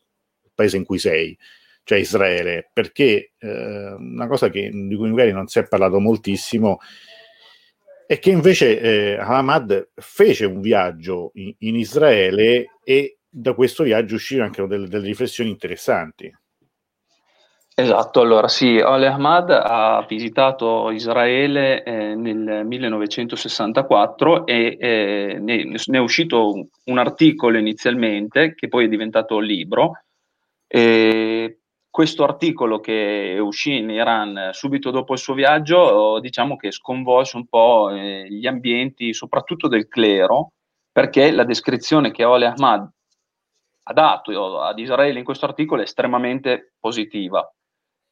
paese in cui sei, cioè Israele, perché eh, una cosa che, di cui magari non si è parlato moltissimo è che invece eh, Ahmad fece un viaggio in, in, Israele e da questo viaggio uscirono anche delle, delle riflessioni interessanti. Esatto, allora sì, Ole Ahmad ha visitato Israele eh, nel 1964 e eh, ne, ne, è uscito un, articolo inizialmente che poi è diventato libro. E questo articolo che uscì in Iran subito dopo il suo viaggio, diciamo che sconvolse un po' eh, gli ambienti, soprattutto del clero, perché la descrizione che Ole Ahmad ha dato ad Israele in questo articolo è estremamente positiva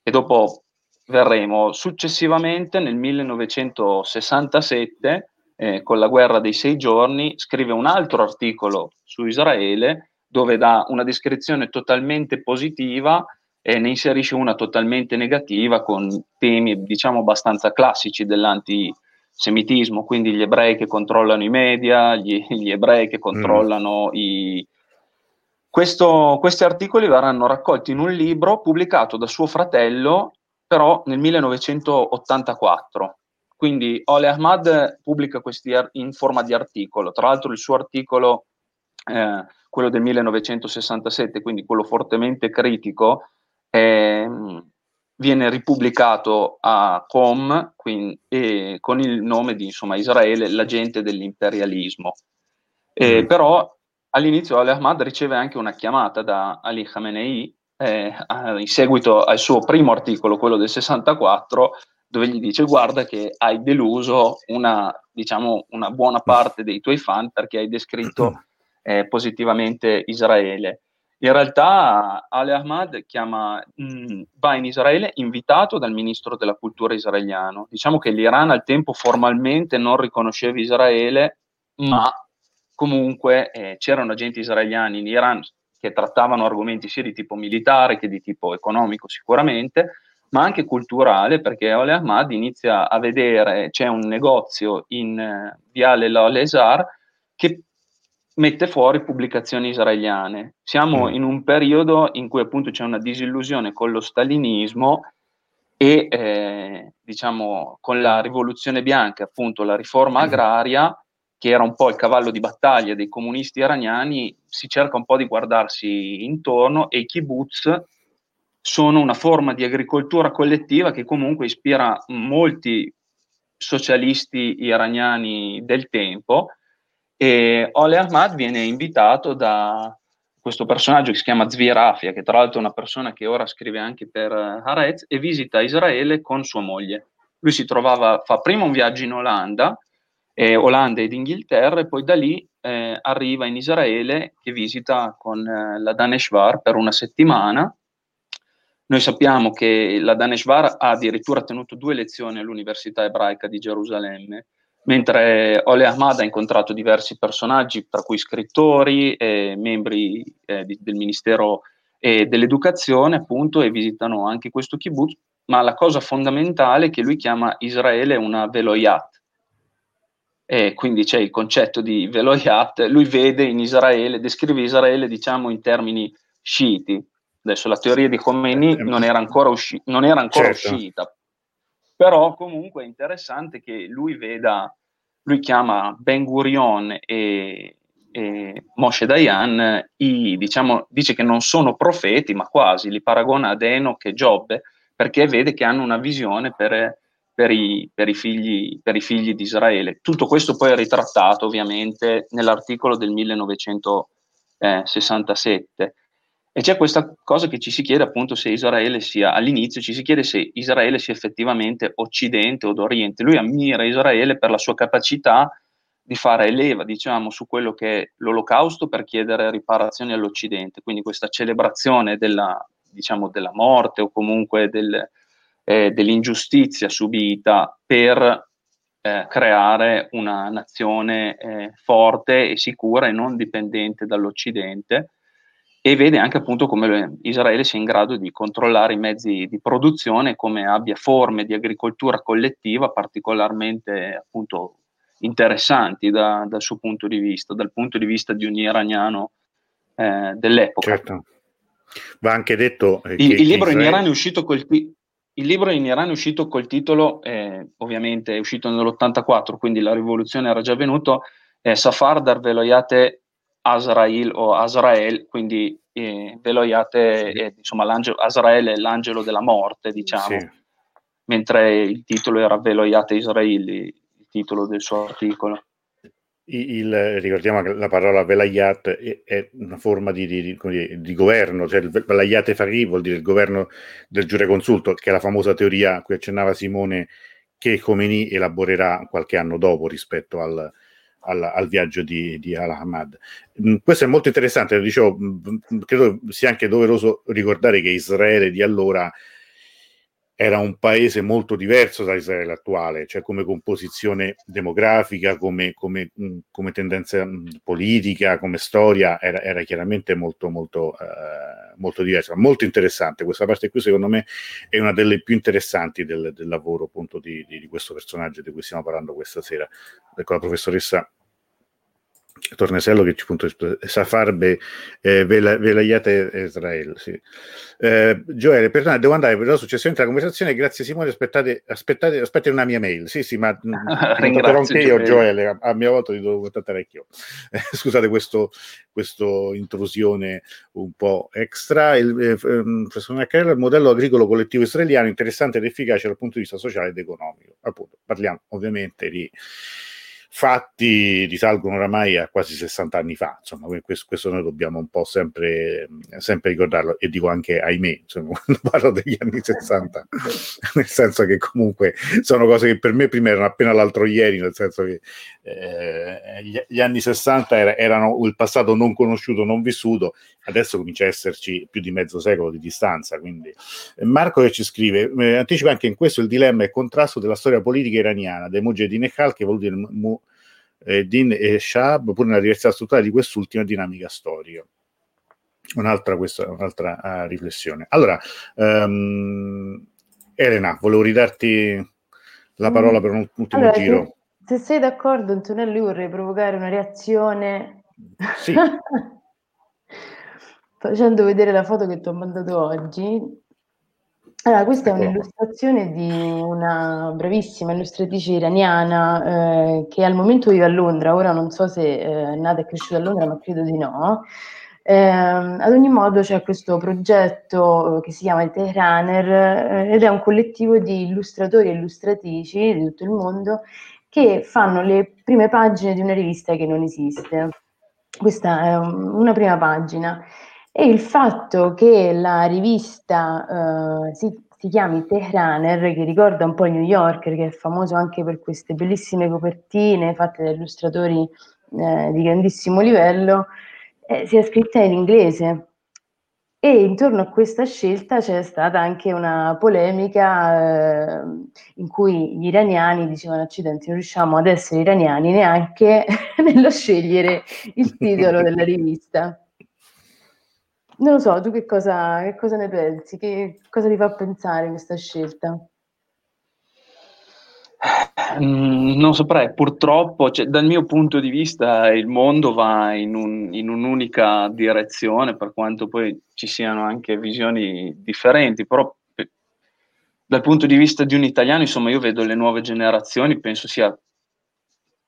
e dopo verremo. Successivamente, nel 1967, eh, con la guerra dei sei giorni, scrive un altro articolo su Israele dove dà una descrizione totalmente positiva e ne inserisce una totalmente negativa con temi, diciamo, abbastanza classici dell'antisemitismo, quindi gli ebrei che controllano i media, gli, gli ebrei che controllano mm. i, questo, questi articoli verranno raccolti in un libro pubblicato da suo fratello, però nel 1984. Quindi Ole Ahmad pubblica questi in forma di articolo. Tra l'altro il suo articolo, eh, quello del 1967, quindi quello fortemente critico, eh, viene ripubblicato a Com quindi, eh, con il nome di insomma, Israele, l'agente dell'imperialismo. Eh, mm. Però all'inizio Al-Ahmad riceve anche una chiamata da Ali Khamenei eh, in seguito al suo primo articolo, quello del 64, dove gli dice guarda che hai deluso una, diciamo, una buona parte dei tuoi fan perché hai descritto eh, positivamente Israele. In realtà Ali Ahmad chiama, mh, va in Israele invitato dal ministro della cultura israeliano. Diciamo che l'Iran al tempo formalmente non riconosceva Israele, ma comunque eh, c'erano agenti israeliani in Iran che trattavano argomenti sia di tipo militare che di tipo economico sicuramente, ma anche culturale, perché Ole Ahmad inizia a vedere, c'è un negozio in eh, Viale Lolesar che mette fuori pubblicazioni israeliane. Siamo mm. in un periodo in cui appunto c'è una disillusione con lo stalinismo e eh, diciamo con la rivoluzione bianca, appunto la riforma mm. agraria, che era un po' il cavallo di battaglia dei comunisti iraniani, si cerca un po' di guardarsi intorno e i kibbutz sono una forma di agricoltura collettiva che comunque ispira molti socialisti iraniani del tempo e Ole Ahmad viene invitato da questo personaggio che si chiama Zvi Rafia, che tra l'altro è una persona che ora scrive anche per Haaretz, e visita Israele con sua moglie. Lui si trovava, fa prima un viaggio in Olanda, eh, Olanda ed Inghilterra e poi da lì eh, arriva in Israele che visita con eh, la Daneshvar per una settimana. Noi sappiamo che la Daneshvar ha addirittura tenuto due lezioni all'Università ebraica di Gerusalemme, mentre Ole Ahmad ha incontrato diversi personaggi, tra cui scrittori e membri eh, di, del Ministero eh, dell'Educazione, appunto, e visitano anche questo kibbutz, ma la cosa fondamentale è che lui chiama Israele una veloyat, e quindi c'è il concetto di veloyat, lui vede in Israele, descrive Israele diciamo in termini sciiti. Adesso la teoria di Khomeini non era ancora, usci- non era ancora certo. uscita, però comunque è interessante che lui veda, lui chiama Ben Gurion e, e Moshe Dayan, i, diciamo, dice che non sono profeti, ma quasi, li paragona ad Enoch e Giobbe, perché vede che hanno una visione per per i, per i, figli, per i figli di Israele. Tutto questo poi è ritrattato ovviamente nell'articolo del 1967. E c'è questa cosa che ci si chiede appunto se Israele sia, all'inizio ci si chiede se Israele sia effettivamente occidente o d'oriente. Lui ammira Israele per la sua capacità di fare leva, diciamo, su quello che è l'olocausto per chiedere riparazioni all'Occidente, quindi questa celebrazione della, diciamo, della morte o comunque del, eh, dell'ingiustizia subita per eh, creare una nazione eh, forte e sicura e non dipendente dall'Occidente e vede anche appunto come Israele sia in grado di controllare i mezzi di produzione, come abbia forme di agricoltura collettiva particolarmente appunto interessanti da, dal suo punto di vista, dal punto di vista di un iraniano eh, dell'epoca. Certo. Va anche detto eh, il, il, libro Israele... in Iran è uscito col ti- il libro in Iran è uscito col titolo, eh, ovviamente è uscito nell'84, quindi la rivoluzione era già venuta, eh, Safar dar Veloyate Azrael o Azrael, quindi eh, Veloyate, sì. eh, insomma, Azrael è l'angelo della morte, diciamo, sì. mentre il titolo era Veloyate Israeli, il titolo del suo articolo. Il, ricordiamo che la parola velayat è, è una forma di, di, di, di, governo, cioè il velayat fari vuol dire il governo del giureconsulto, che è la famosa teoria a cui accennava Simone che Khomeini elaborerà qualche anno dopo rispetto al, al, al viaggio di, di Al-Ahmad. Mm, questo è molto interessante, dicevo, mm, credo sia anche doveroso ricordare che Israele di allora era un paese molto diverso da Israele attuale, cioè come composizione demografica, come, come, mm, come tendenza politica, come storia, era, era chiaramente molto, molto, uh, molto diversa. Molto interessante, questa parte qui secondo me è una delle più interessanti del, del lavoro appunto di, di, di questo personaggio di cui stiamo parlando questa sera. Ecco, la professoressa Tornesello che ci punto Safarbe eh, Velayate Israele sì. eh, Gioele perdona devo andare però successivamente alla conversazione grazie Simone aspettate, aspettate, aspettate una mia mail sì sì ma contatterò anche io Gioele. A, a mia volta ti devo contattare anch'io. Eh, scusate questo, questo intrusione un po' extra. Il, eh, ehm, il modello agricolo collettivo israeliano interessante ed efficace dal punto di vista sociale ed economico. Appunto parliamo ovviamente di fatti risalgono oramai a quasi 60 anni fa, insomma, questo, questo noi dobbiamo un po' sempre, sempre, ricordarlo e dico anche ahimè, insomma, quando parlo degli anni 60, nel senso che comunque sono cose che per me prima erano appena l'altro ieri, nel senso che eh, gli, gli, anni 60 era, erano il passato non conosciuto, non vissuto, adesso comincia a esserci più di mezzo secolo di distanza, quindi. Marco che ci scrive, eh, anticipa anche in questo il dilemma e contrasto della storia politica iraniana, dei Mujahideen e Khal che vuol dire mu, eh, Din e Shab, pur nella diversità strutturale di quest'ultima dinamica storica. Un'altra, questa, un'altra uh, riflessione. Allora, um, Elena, volevo ridarti la parola per un ultimo allora, giro. Se, se sei d'accordo, Antonello, io vorrei provocare una reazione. Sì. Facendo vedere la foto che ti ho mandato oggi, allora, questa è un'illustrazione di una bravissima illustratrice iraniana eh, che al momento vive a Londra, ora non so se eh, è nata e cresciuta a Londra, ma credo di no. Eh, ad ogni modo c'è questo progetto che si chiama il Tehraner eh, ed è un collettivo di illustratori e illustratrici di tutto il mondo che fanno le prime pagine di una rivista che non esiste. Questa è un, una prima pagina e il fatto che la rivista uh, si, si, chiami Tehraner, che ricorda un po' New Yorker, che è famoso anche per queste bellissime copertine fatte da illustratori eh, di grandissimo livello, eh, sia scritta in inglese. E intorno a questa scelta c'è stata anche una polemica eh, in cui gli iraniani dicevano accidenti, non riusciamo ad essere iraniani neanche nello scegliere il titolo della rivista. Non lo so, tu che cosa, che cosa ne pensi? Che cosa ti fa pensare questa scelta? Mm, non saprei, purtroppo, cioè, dal mio punto di vista, il mondo va in, un, in, un'unica direzione, per quanto poi ci siano anche visioni differenti, però dal punto di vista di un italiano, insomma, io vedo le nuove generazioni, penso sia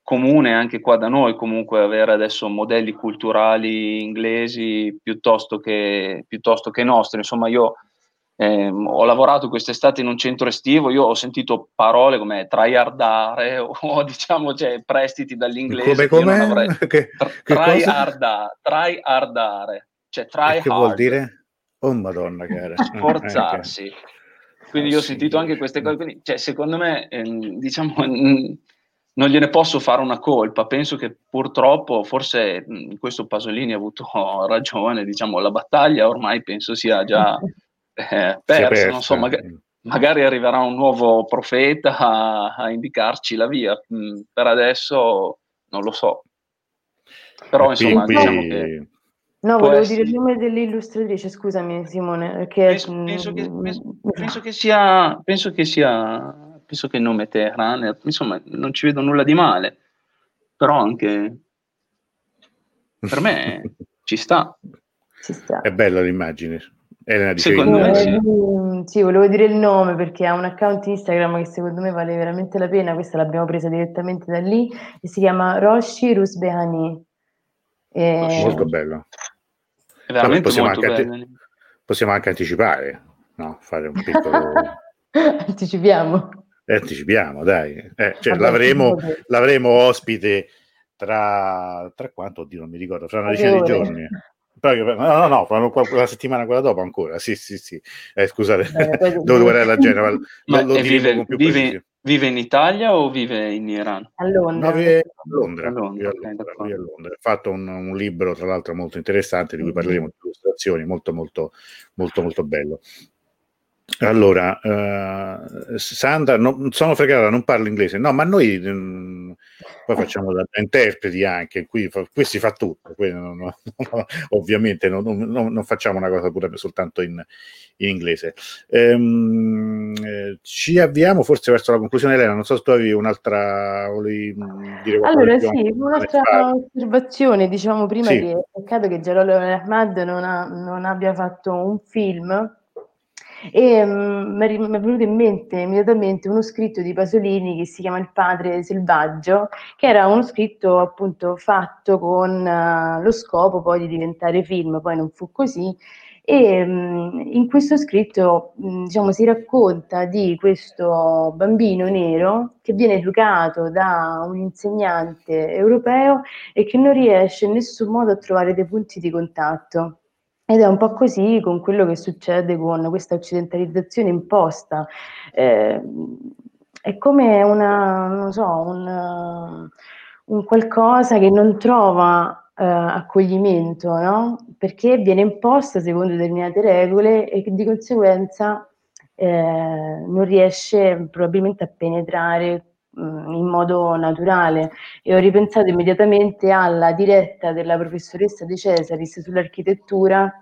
comune anche qua da noi comunque avere adesso modelli culturali inglesi piuttosto che, piuttosto che nostri. Insomma, io eh, ho lavorato quest'estate in un centro estivo, io ho sentito parole come tryhardare o, o diciamo cioè, prestiti dall'inglese. Come, come? Avrei... che, che tryhardare, tryhardare. cioè try che hard. vuol dire? Oh madonna cara. Sforzarsi. Eh, quindi io ho sentito anche queste cose, quindi, cioè, secondo me, ehm, diciamo, non gliene posso fare una colpa, penso che purtroppo, forse in questo Pasolini ha avuto ragione, diciamo, la battaglia ormai penso sia già eh, persa, persa, non so, magari, magari, arriverà un nuovo profeta a, a indicarci la via, per adesso non lo so. Però insomma, qui, diciamo che No, volevo essere... dire il nome dell'illustratrice, scusami Simone, perché... Penso, penso, che, penso, penso, che, sia, penso che sia, penso che il nome Teheran, insomma, non ci vedo nulla di male, però anche per me ci sta. Ci sta. È bella l'immagine. Elena di secondo me sì. sì, volevo dire il nome perché ha un account Instagram che secondo me vale veramente la pena, questa l'abbiamo presa direttamente da lì, e si chiama Roshi Rusbehani. E... Molto bello. È veramente possiamo, anche ante- possiamo anche anticipare, no? Fare un piccolo... Anticipiamo. Eh, anticipiamo, dai. Eh, cioè, l'avremo, l'avremo, ospite tra, tra quanto? Oddio, non mi ricordo, fra una decina di giorni. No, no, no, la settimana quella dopo ancora. Sì, sì, sì. Eh, scusate, eh, devo guardare la Genova. Lo, lo vive, vive, vive, in Italia o vive in Iran? A Londra. No, vive a Londra. A Londra, vive a Londra, okay, vive a Londra. Ha fatto un, un, libro, tra l'altro, molto interessante, di cui parleremo di illustrazioni, molto, molto, molto, molto bello. Allora, uh, Sandra, non sono fregata, non parlo inglese. No, ma noi mh, mm, poi facciamo da interpreti anche, qui, qui si fa tutto. Qui, no, no, no, ovviamente non, facciamo una cosa pure soltanto in, in inglese. Ehm, eh, ci avviamo forse verso la conclusione, Elena. Non so se tu avevi un'altra. Volevi mm, dire allora, sì, un'altra osservazione. Diciamo prima sì. che peccato che Jalal Ahmad non, ha, non abbia fatto un film e um, mi è venuto in mente immediatamente uno scritto di Pasolini che si chiama Il padre selvaggio, che era uno scritto appunto fatto con uh, lo scopo poi di diventare film, poi non fu così. E um, in questo scritto um, diciamo, si racconta di questo bambino nero che viene educato da un insegnante europeo e che non riesce in nessun modo a trovare dei punti di contatto. Ed è un po' così con quello che succede con questa occidentalizzazione imposta. Eh, è come una, non so, un, un qualcosa che non trova eh, accoglimento, no? Perché viene imposta secondo determinate regole e di conseguenza eh, non riesce probabilmente a penetrare in modo naturale e ho ripensato immediatamente alla diretta della professoressa De Cesaris sull'architettura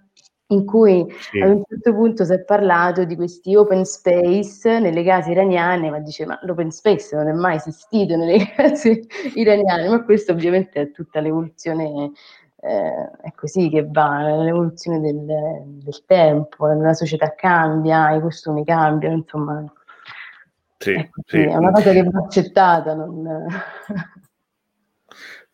in cui sì. ad un certo punto si è parlato di questi open space nelle case iraniane, ma dice ma l'open space non è mai esistito nelle case iraniane, ma questo ovviamente è tutta l'evoluzione, eh, è così che va, l'evoluzione del, del tempo, la società cambia, i costumi cambiano, insomma sì, ecco, sì. È una cosa che va accettata. Non...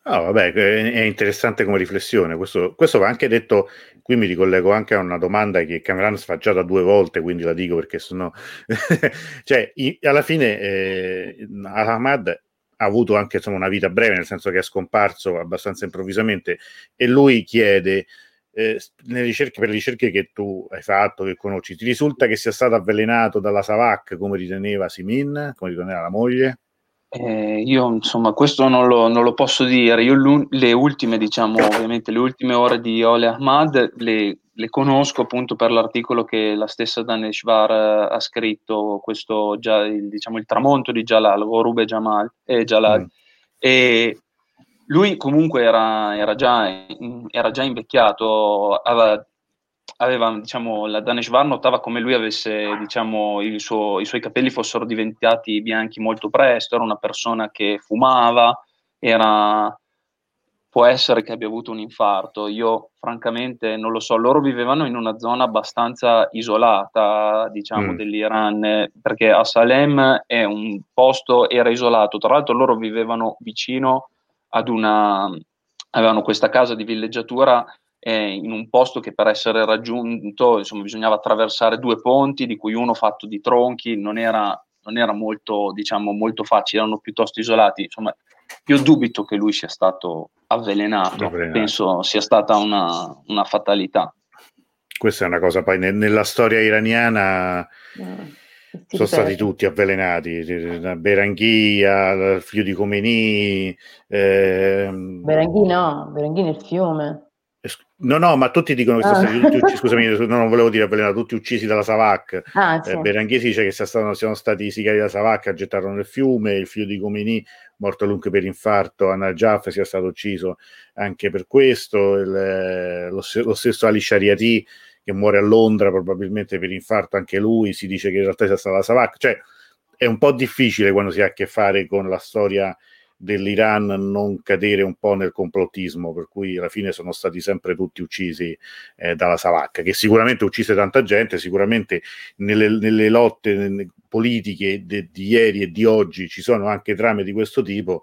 No, vabbè, è interessante come riflessione. Questo, questo, va anche detto. Qui mi ricollego anche a una domanda che Cameron fa già da due volte, quindi la dico perché sennò. cioè, i, alla fine, eh, Ahmad ha avuto anche insomma, una vita breve, nel senso che è scomparso abbastanza improvvisamente, e lui chiede eh, ricerche, per le ricerche che tu hai fatto, che conosci, ti risulta che sia stato avvelenato dalla Savac come riteneva Simin, come riteneva la moglie? Eh, io insomma questo non lo, non lo posso dire, io le ultime diciamo ovviamente le ultime ore di Ole Ahmad le, le conosco appunto per l'articolo che la stessa Daneshvar eh, ha scritto, questo già, il, diciamo il tramonto di Jalal, Gorube Jamal, eh, Jalal. Mm. E lui comunque era, era, già, era già, invecchiato, aveva, aveva, diciamo, la Daneshvar notava come lui avesse, diciamo, suo, i suoi capelli fossero diventati bianchi molto presto, era una persona che fumava, era, può essere che abbia avuto un infarto. Io francamente non lo so, loro vivevano in una zona abbastanza isolata, diciamo, mm. dell'Iran, perché a Salem è un posto, era isolato, tra l'altro loro vivevano vicino ad una, avevano questa casa di villeggiatura eh, in un posto che per essere raggiunto insomma, bisognava attraversare due ponti, di cui uno fatto di tronchi, non era, non era molto, diciamo, molto facile, erano piuttosto isolati. Insomma, io dubito che lui sia stato avvelenato, avvelenato. penso sia stata una, una, fatalità. Questa è una cosa, poi ne, nella storia iraniana eh, sono stati tutti avvelenati, Beranghia, il figlio di Khomeini. Eh, Beranghi no, Beranghi nel fiume. No, no, ma tutti dicono che sono ah. stati tutti uccisi, scusami, no, non volevo dire avvelenati, tutti uccisi dalla Savac. Ah, sì. eh, Beranghesi dice che siano, siano stati i sicari della Savac, gettarono nel fiume, il figlio di Comini, morto lungo per infarto, Anna Jaff sia stato ucciso anche per questo, il, lo, lo, stesso Ali Shariati che muore a Londra probabilmente per infarto anche lui, si dice che in realtà sia stata la Savac, cioè è un po' difficile quando si ha a che fare con la storia dell'Iran non cadere un po' nel complottismo, per cui alla fine sono stati sempre tutti uccisi eh, dalla Savacca, che sicuramente uccise tanta gente, sicuramente nelle, nelle lotte politiche de, di ieri e di oggi ci sono anche trame di questo tipo.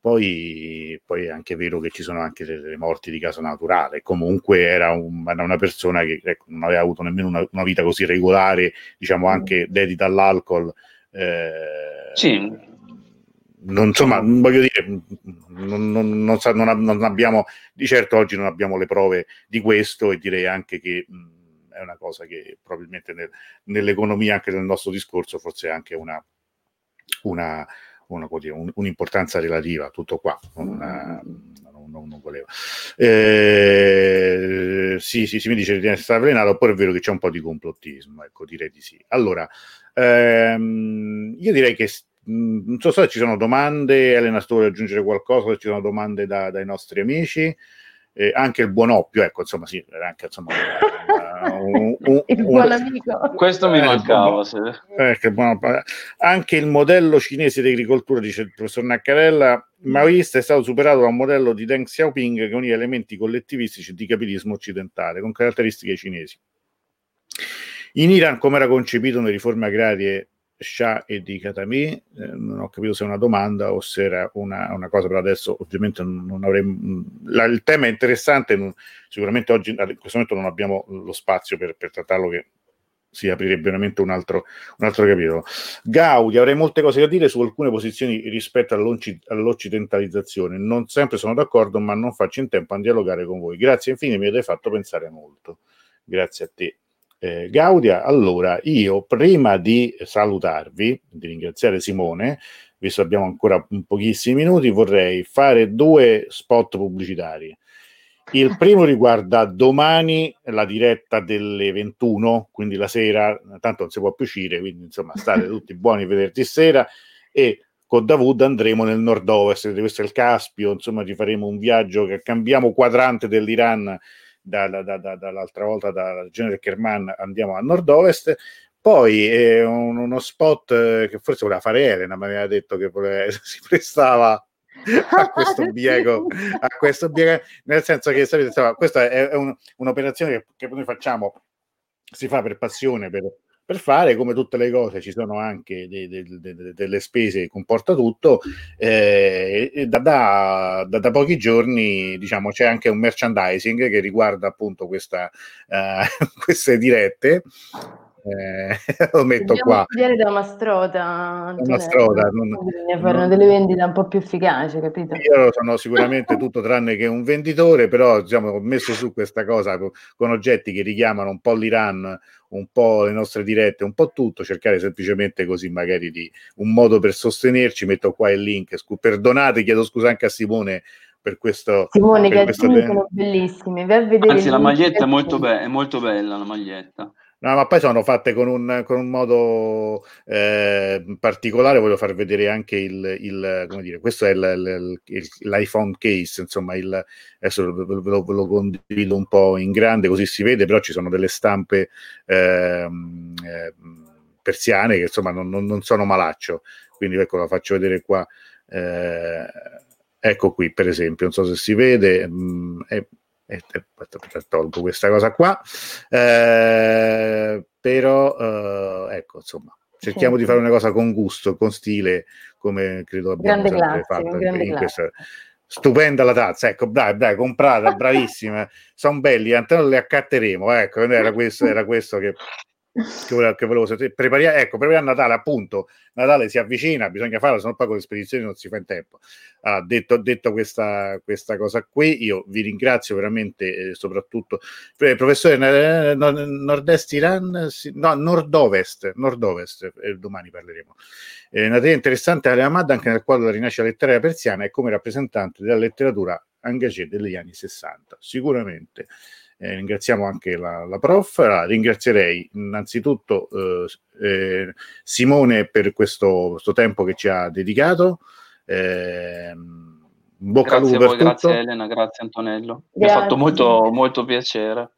Poi, poi, è anche vero che ci sono anche delle morti di caso naturale. Comunque era, un, era una persona che ecco, non aveva avuto nemmeno una, una, vita così regolare, diciamo anche dedita all'alcol. Eh, sì, non, insomma, voglio dire, non, non, non, non, abbiamo, di certo oggi non abbiamo le prove di questo e direi anche che mh, è una cosa che probabilmente nel, nell'economia, anche nel nostro discorso, forse è anche una, una, una un, un'importanza relativa, tutto qua. Una, non, non volevo. Eh, sì, sì, si mi dice che sta avvelenato, oppure è vero che c'è un po' di complottismo, ecco, direi di sì. Allora, ehm, io direi che Mm, non so se ci sono domande, Elena, se vuoi aggiungere qualcosa, se ci sono domande da, dai nostri amici. Eh, anche il buon oppio, ecco, insomma, sì, anche insomma, un, un, il buon amico. Questo mi eh, mancava. Sì. Eh, buono, anche il modello cinese di agricoltura, dice il professor Naccarella, maoista è stato superato da un modello di Deng Xiaoping che unisce elementi collettivistici di capitalismo occidentale con caratteristiche cinesi. In Iran, come era concepito nelle riforme agrarie Shah e di Katami, eh, non ho capito se è una domanda o se era una, una cosa, però adesso ovviamente non, avremo... La, il tema è interessante, non, sicuramente oggi in questo momento non abbiamo lo spazio per, per trattarlo che si aprirebbe veramente un altro, un altro capitolo. Gaudi, avrei molte cose da dire su alcune posizioni rispetto all'occidentalizzazione. Non sempre sono d'accordo, ma non faccio in tempo a dialogare con voi. Grazie, infine mi avete fatto pensare molto. Grazie a te eh, Gaudia. Allora, io prima di salutarvi, di ringraziare Simone, visto che abbiamo ancora pochissimi minuti, vorrei fare due spot pubblicitari. Il primo riguarda domani la diretta delle 21, quindi la sera, tanto non si può più uscire, quindi insomma state tutti buoni venerdì sera e con Davud andremo nel nord-ovest, questo è il Caspio, insomma ci faremo un viaggio che cambiamo quadrante dell'Iran da, da, da, dall'altra volta dal genere Kerman andiamo a nord-ovest. Poi eh, un, uno spot eh, che forse voleva fare Elena, mi aveva detto che voleva, si prestava a questo biego, a questo biego, nel senso che sapete, questa è, è un, un'operazione che, che noi facciamo, si fa per passione, per, per fare, come tutte le cose ci sono anche de, de, de, delle spese che comporta tutto, eh, da, da, da, pochi giorni diciamo, c'è anche un merchandising che riguarda appunto questa, uh, queste dirette eh, lo metto Dobbiamo qua. studiare da Mastrota. Mastrota non, bisogna non, delle vendite un po' più efficaci, capito? Io sono sicuramente tutto tranne che un venditore, però diciamo, ho messo su questa cosa con, con oggetti che richiamano un po' l'Iran, un po' le nostre dirette, un po' tutto, cercare semplicemente così magari di un modo per sostenerci. Metto qua il link. Scu- perdonate, chiedo scusa anche a Simone per questo. Simone, per questo sono bellissimi. Anzi, la maglietta è molto, be- è molto bella, la maglietta. No, ma poi sono fatte con un, con un modo eh, particolare, voglio far vedere anche il, il come dire, questo è il, il, l'iPhone case, insomma, adesso ve lo, ve lo, condivido un po' in grande così si vede, però ci sono delle stampe eh, persiane che insomma non, non, non, sono malaccio, quindi ecco la faccio vedere qua. Eh, ecco qui per esempio, non so se si vede, mh, mm, è, e, e, tolgo questa cosa qua. Eh, però eh, ecco insomma cerchiamo sì. di fare una cosa con gusto con stile come credo abbiamo grande sempre classe, fatto in questa, stupenda la tazza. Ecco dai dai comprata bravissima sono belli noi le accatteremo ecco era questo, era questo che che volevo, che volevo sapere. Prepariamo, ecco, prepariamo Natale, appunto. Natale si avvicina, bisogna farlo, se no poi con le spedizioni non si fa in tempo. Allora, detto, detto questa, questa, cosa qui, io vi ringrazio veramente, eh, soprattutto, eh, professore, eh, nord-est Iran, no, nord-ovest, nord-ovest, eh, domani parleremo. Eh, una teoria interessante Ahmad anche nel quadro della rinascita letteraria persiana e come rappresentante della letteratura engagé degli anni 60. Sicuramente eh, ringraziamo anche la, la prof. La ringrazierei innanzitutto eh, eh, Simone per questo, questo, tempo che ci ha dedicato. Eh, bocca grazie al lupo per voi, tutto. Grazie Elena, grazie Antonello. Grazie. Mi ha fatto molto, molto piacere.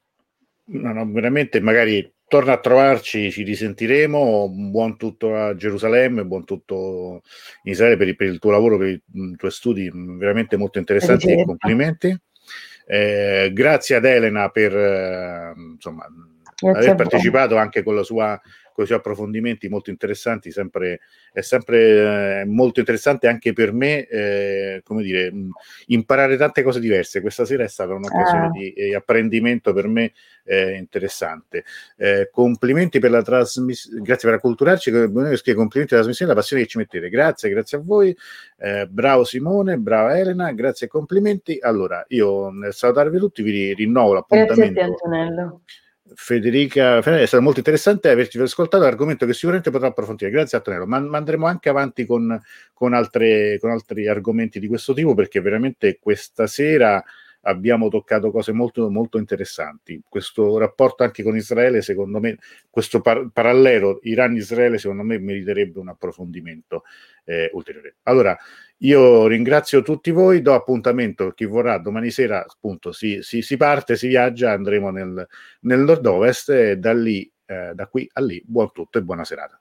No, no, veramente, magari torna a trovarci, ci risentiremo. Buon tutto a Gerusalemme, buon tutto in Israele per, per il tuo lavoro, per i, tuoi studi veramente molto interessanti e complimenti. Eh, grazie ad Elena per eh, insomma, aver partecipato anche con la sua suoi approfondimenti molto interessanti, sempre, è sempre eh, molto interessante anche per me, eh, come dire, mh, imparare tante cose diverse. Questa sera è stata un'occasione ah. di eh, apprendimento per me eh, interessante. Eh, complimenti per la trasmissione, grazie per acculturarci, complimenti per la trasmissione la passione che ci mettete. Grazie, grazie a voi. Eh, bravo Simone, brava Elena, grazie e complimenti. Allora, io nel salutarvi tutti vi rinnovo l'appuntamento. Grazie a te, Antonello Federica, è stato molto interessante averci ascoltato, argomento che sicuramente potrà approfondire. Grazie a Tonello, ma, ma andremo anche avanti con, con, altre, con altri argomenti di questo tipo perché veramente questa sera abbiamo toccato cose molto, molto interessanti. Questo rapporto anche con Israele, secondo me, questo par- parallelo Iran-Israele, secondo me, meriterebbe un approfondimento eh, ulteriore. Allora, io ringrazio tutti voi, do appuntamento a chi vorrà domani sera, appunto, si, si, si parte, si viaggia, andremo nel, nel nord-ovest e da lì, eh, da qui a lì, buon tutto e buona serata.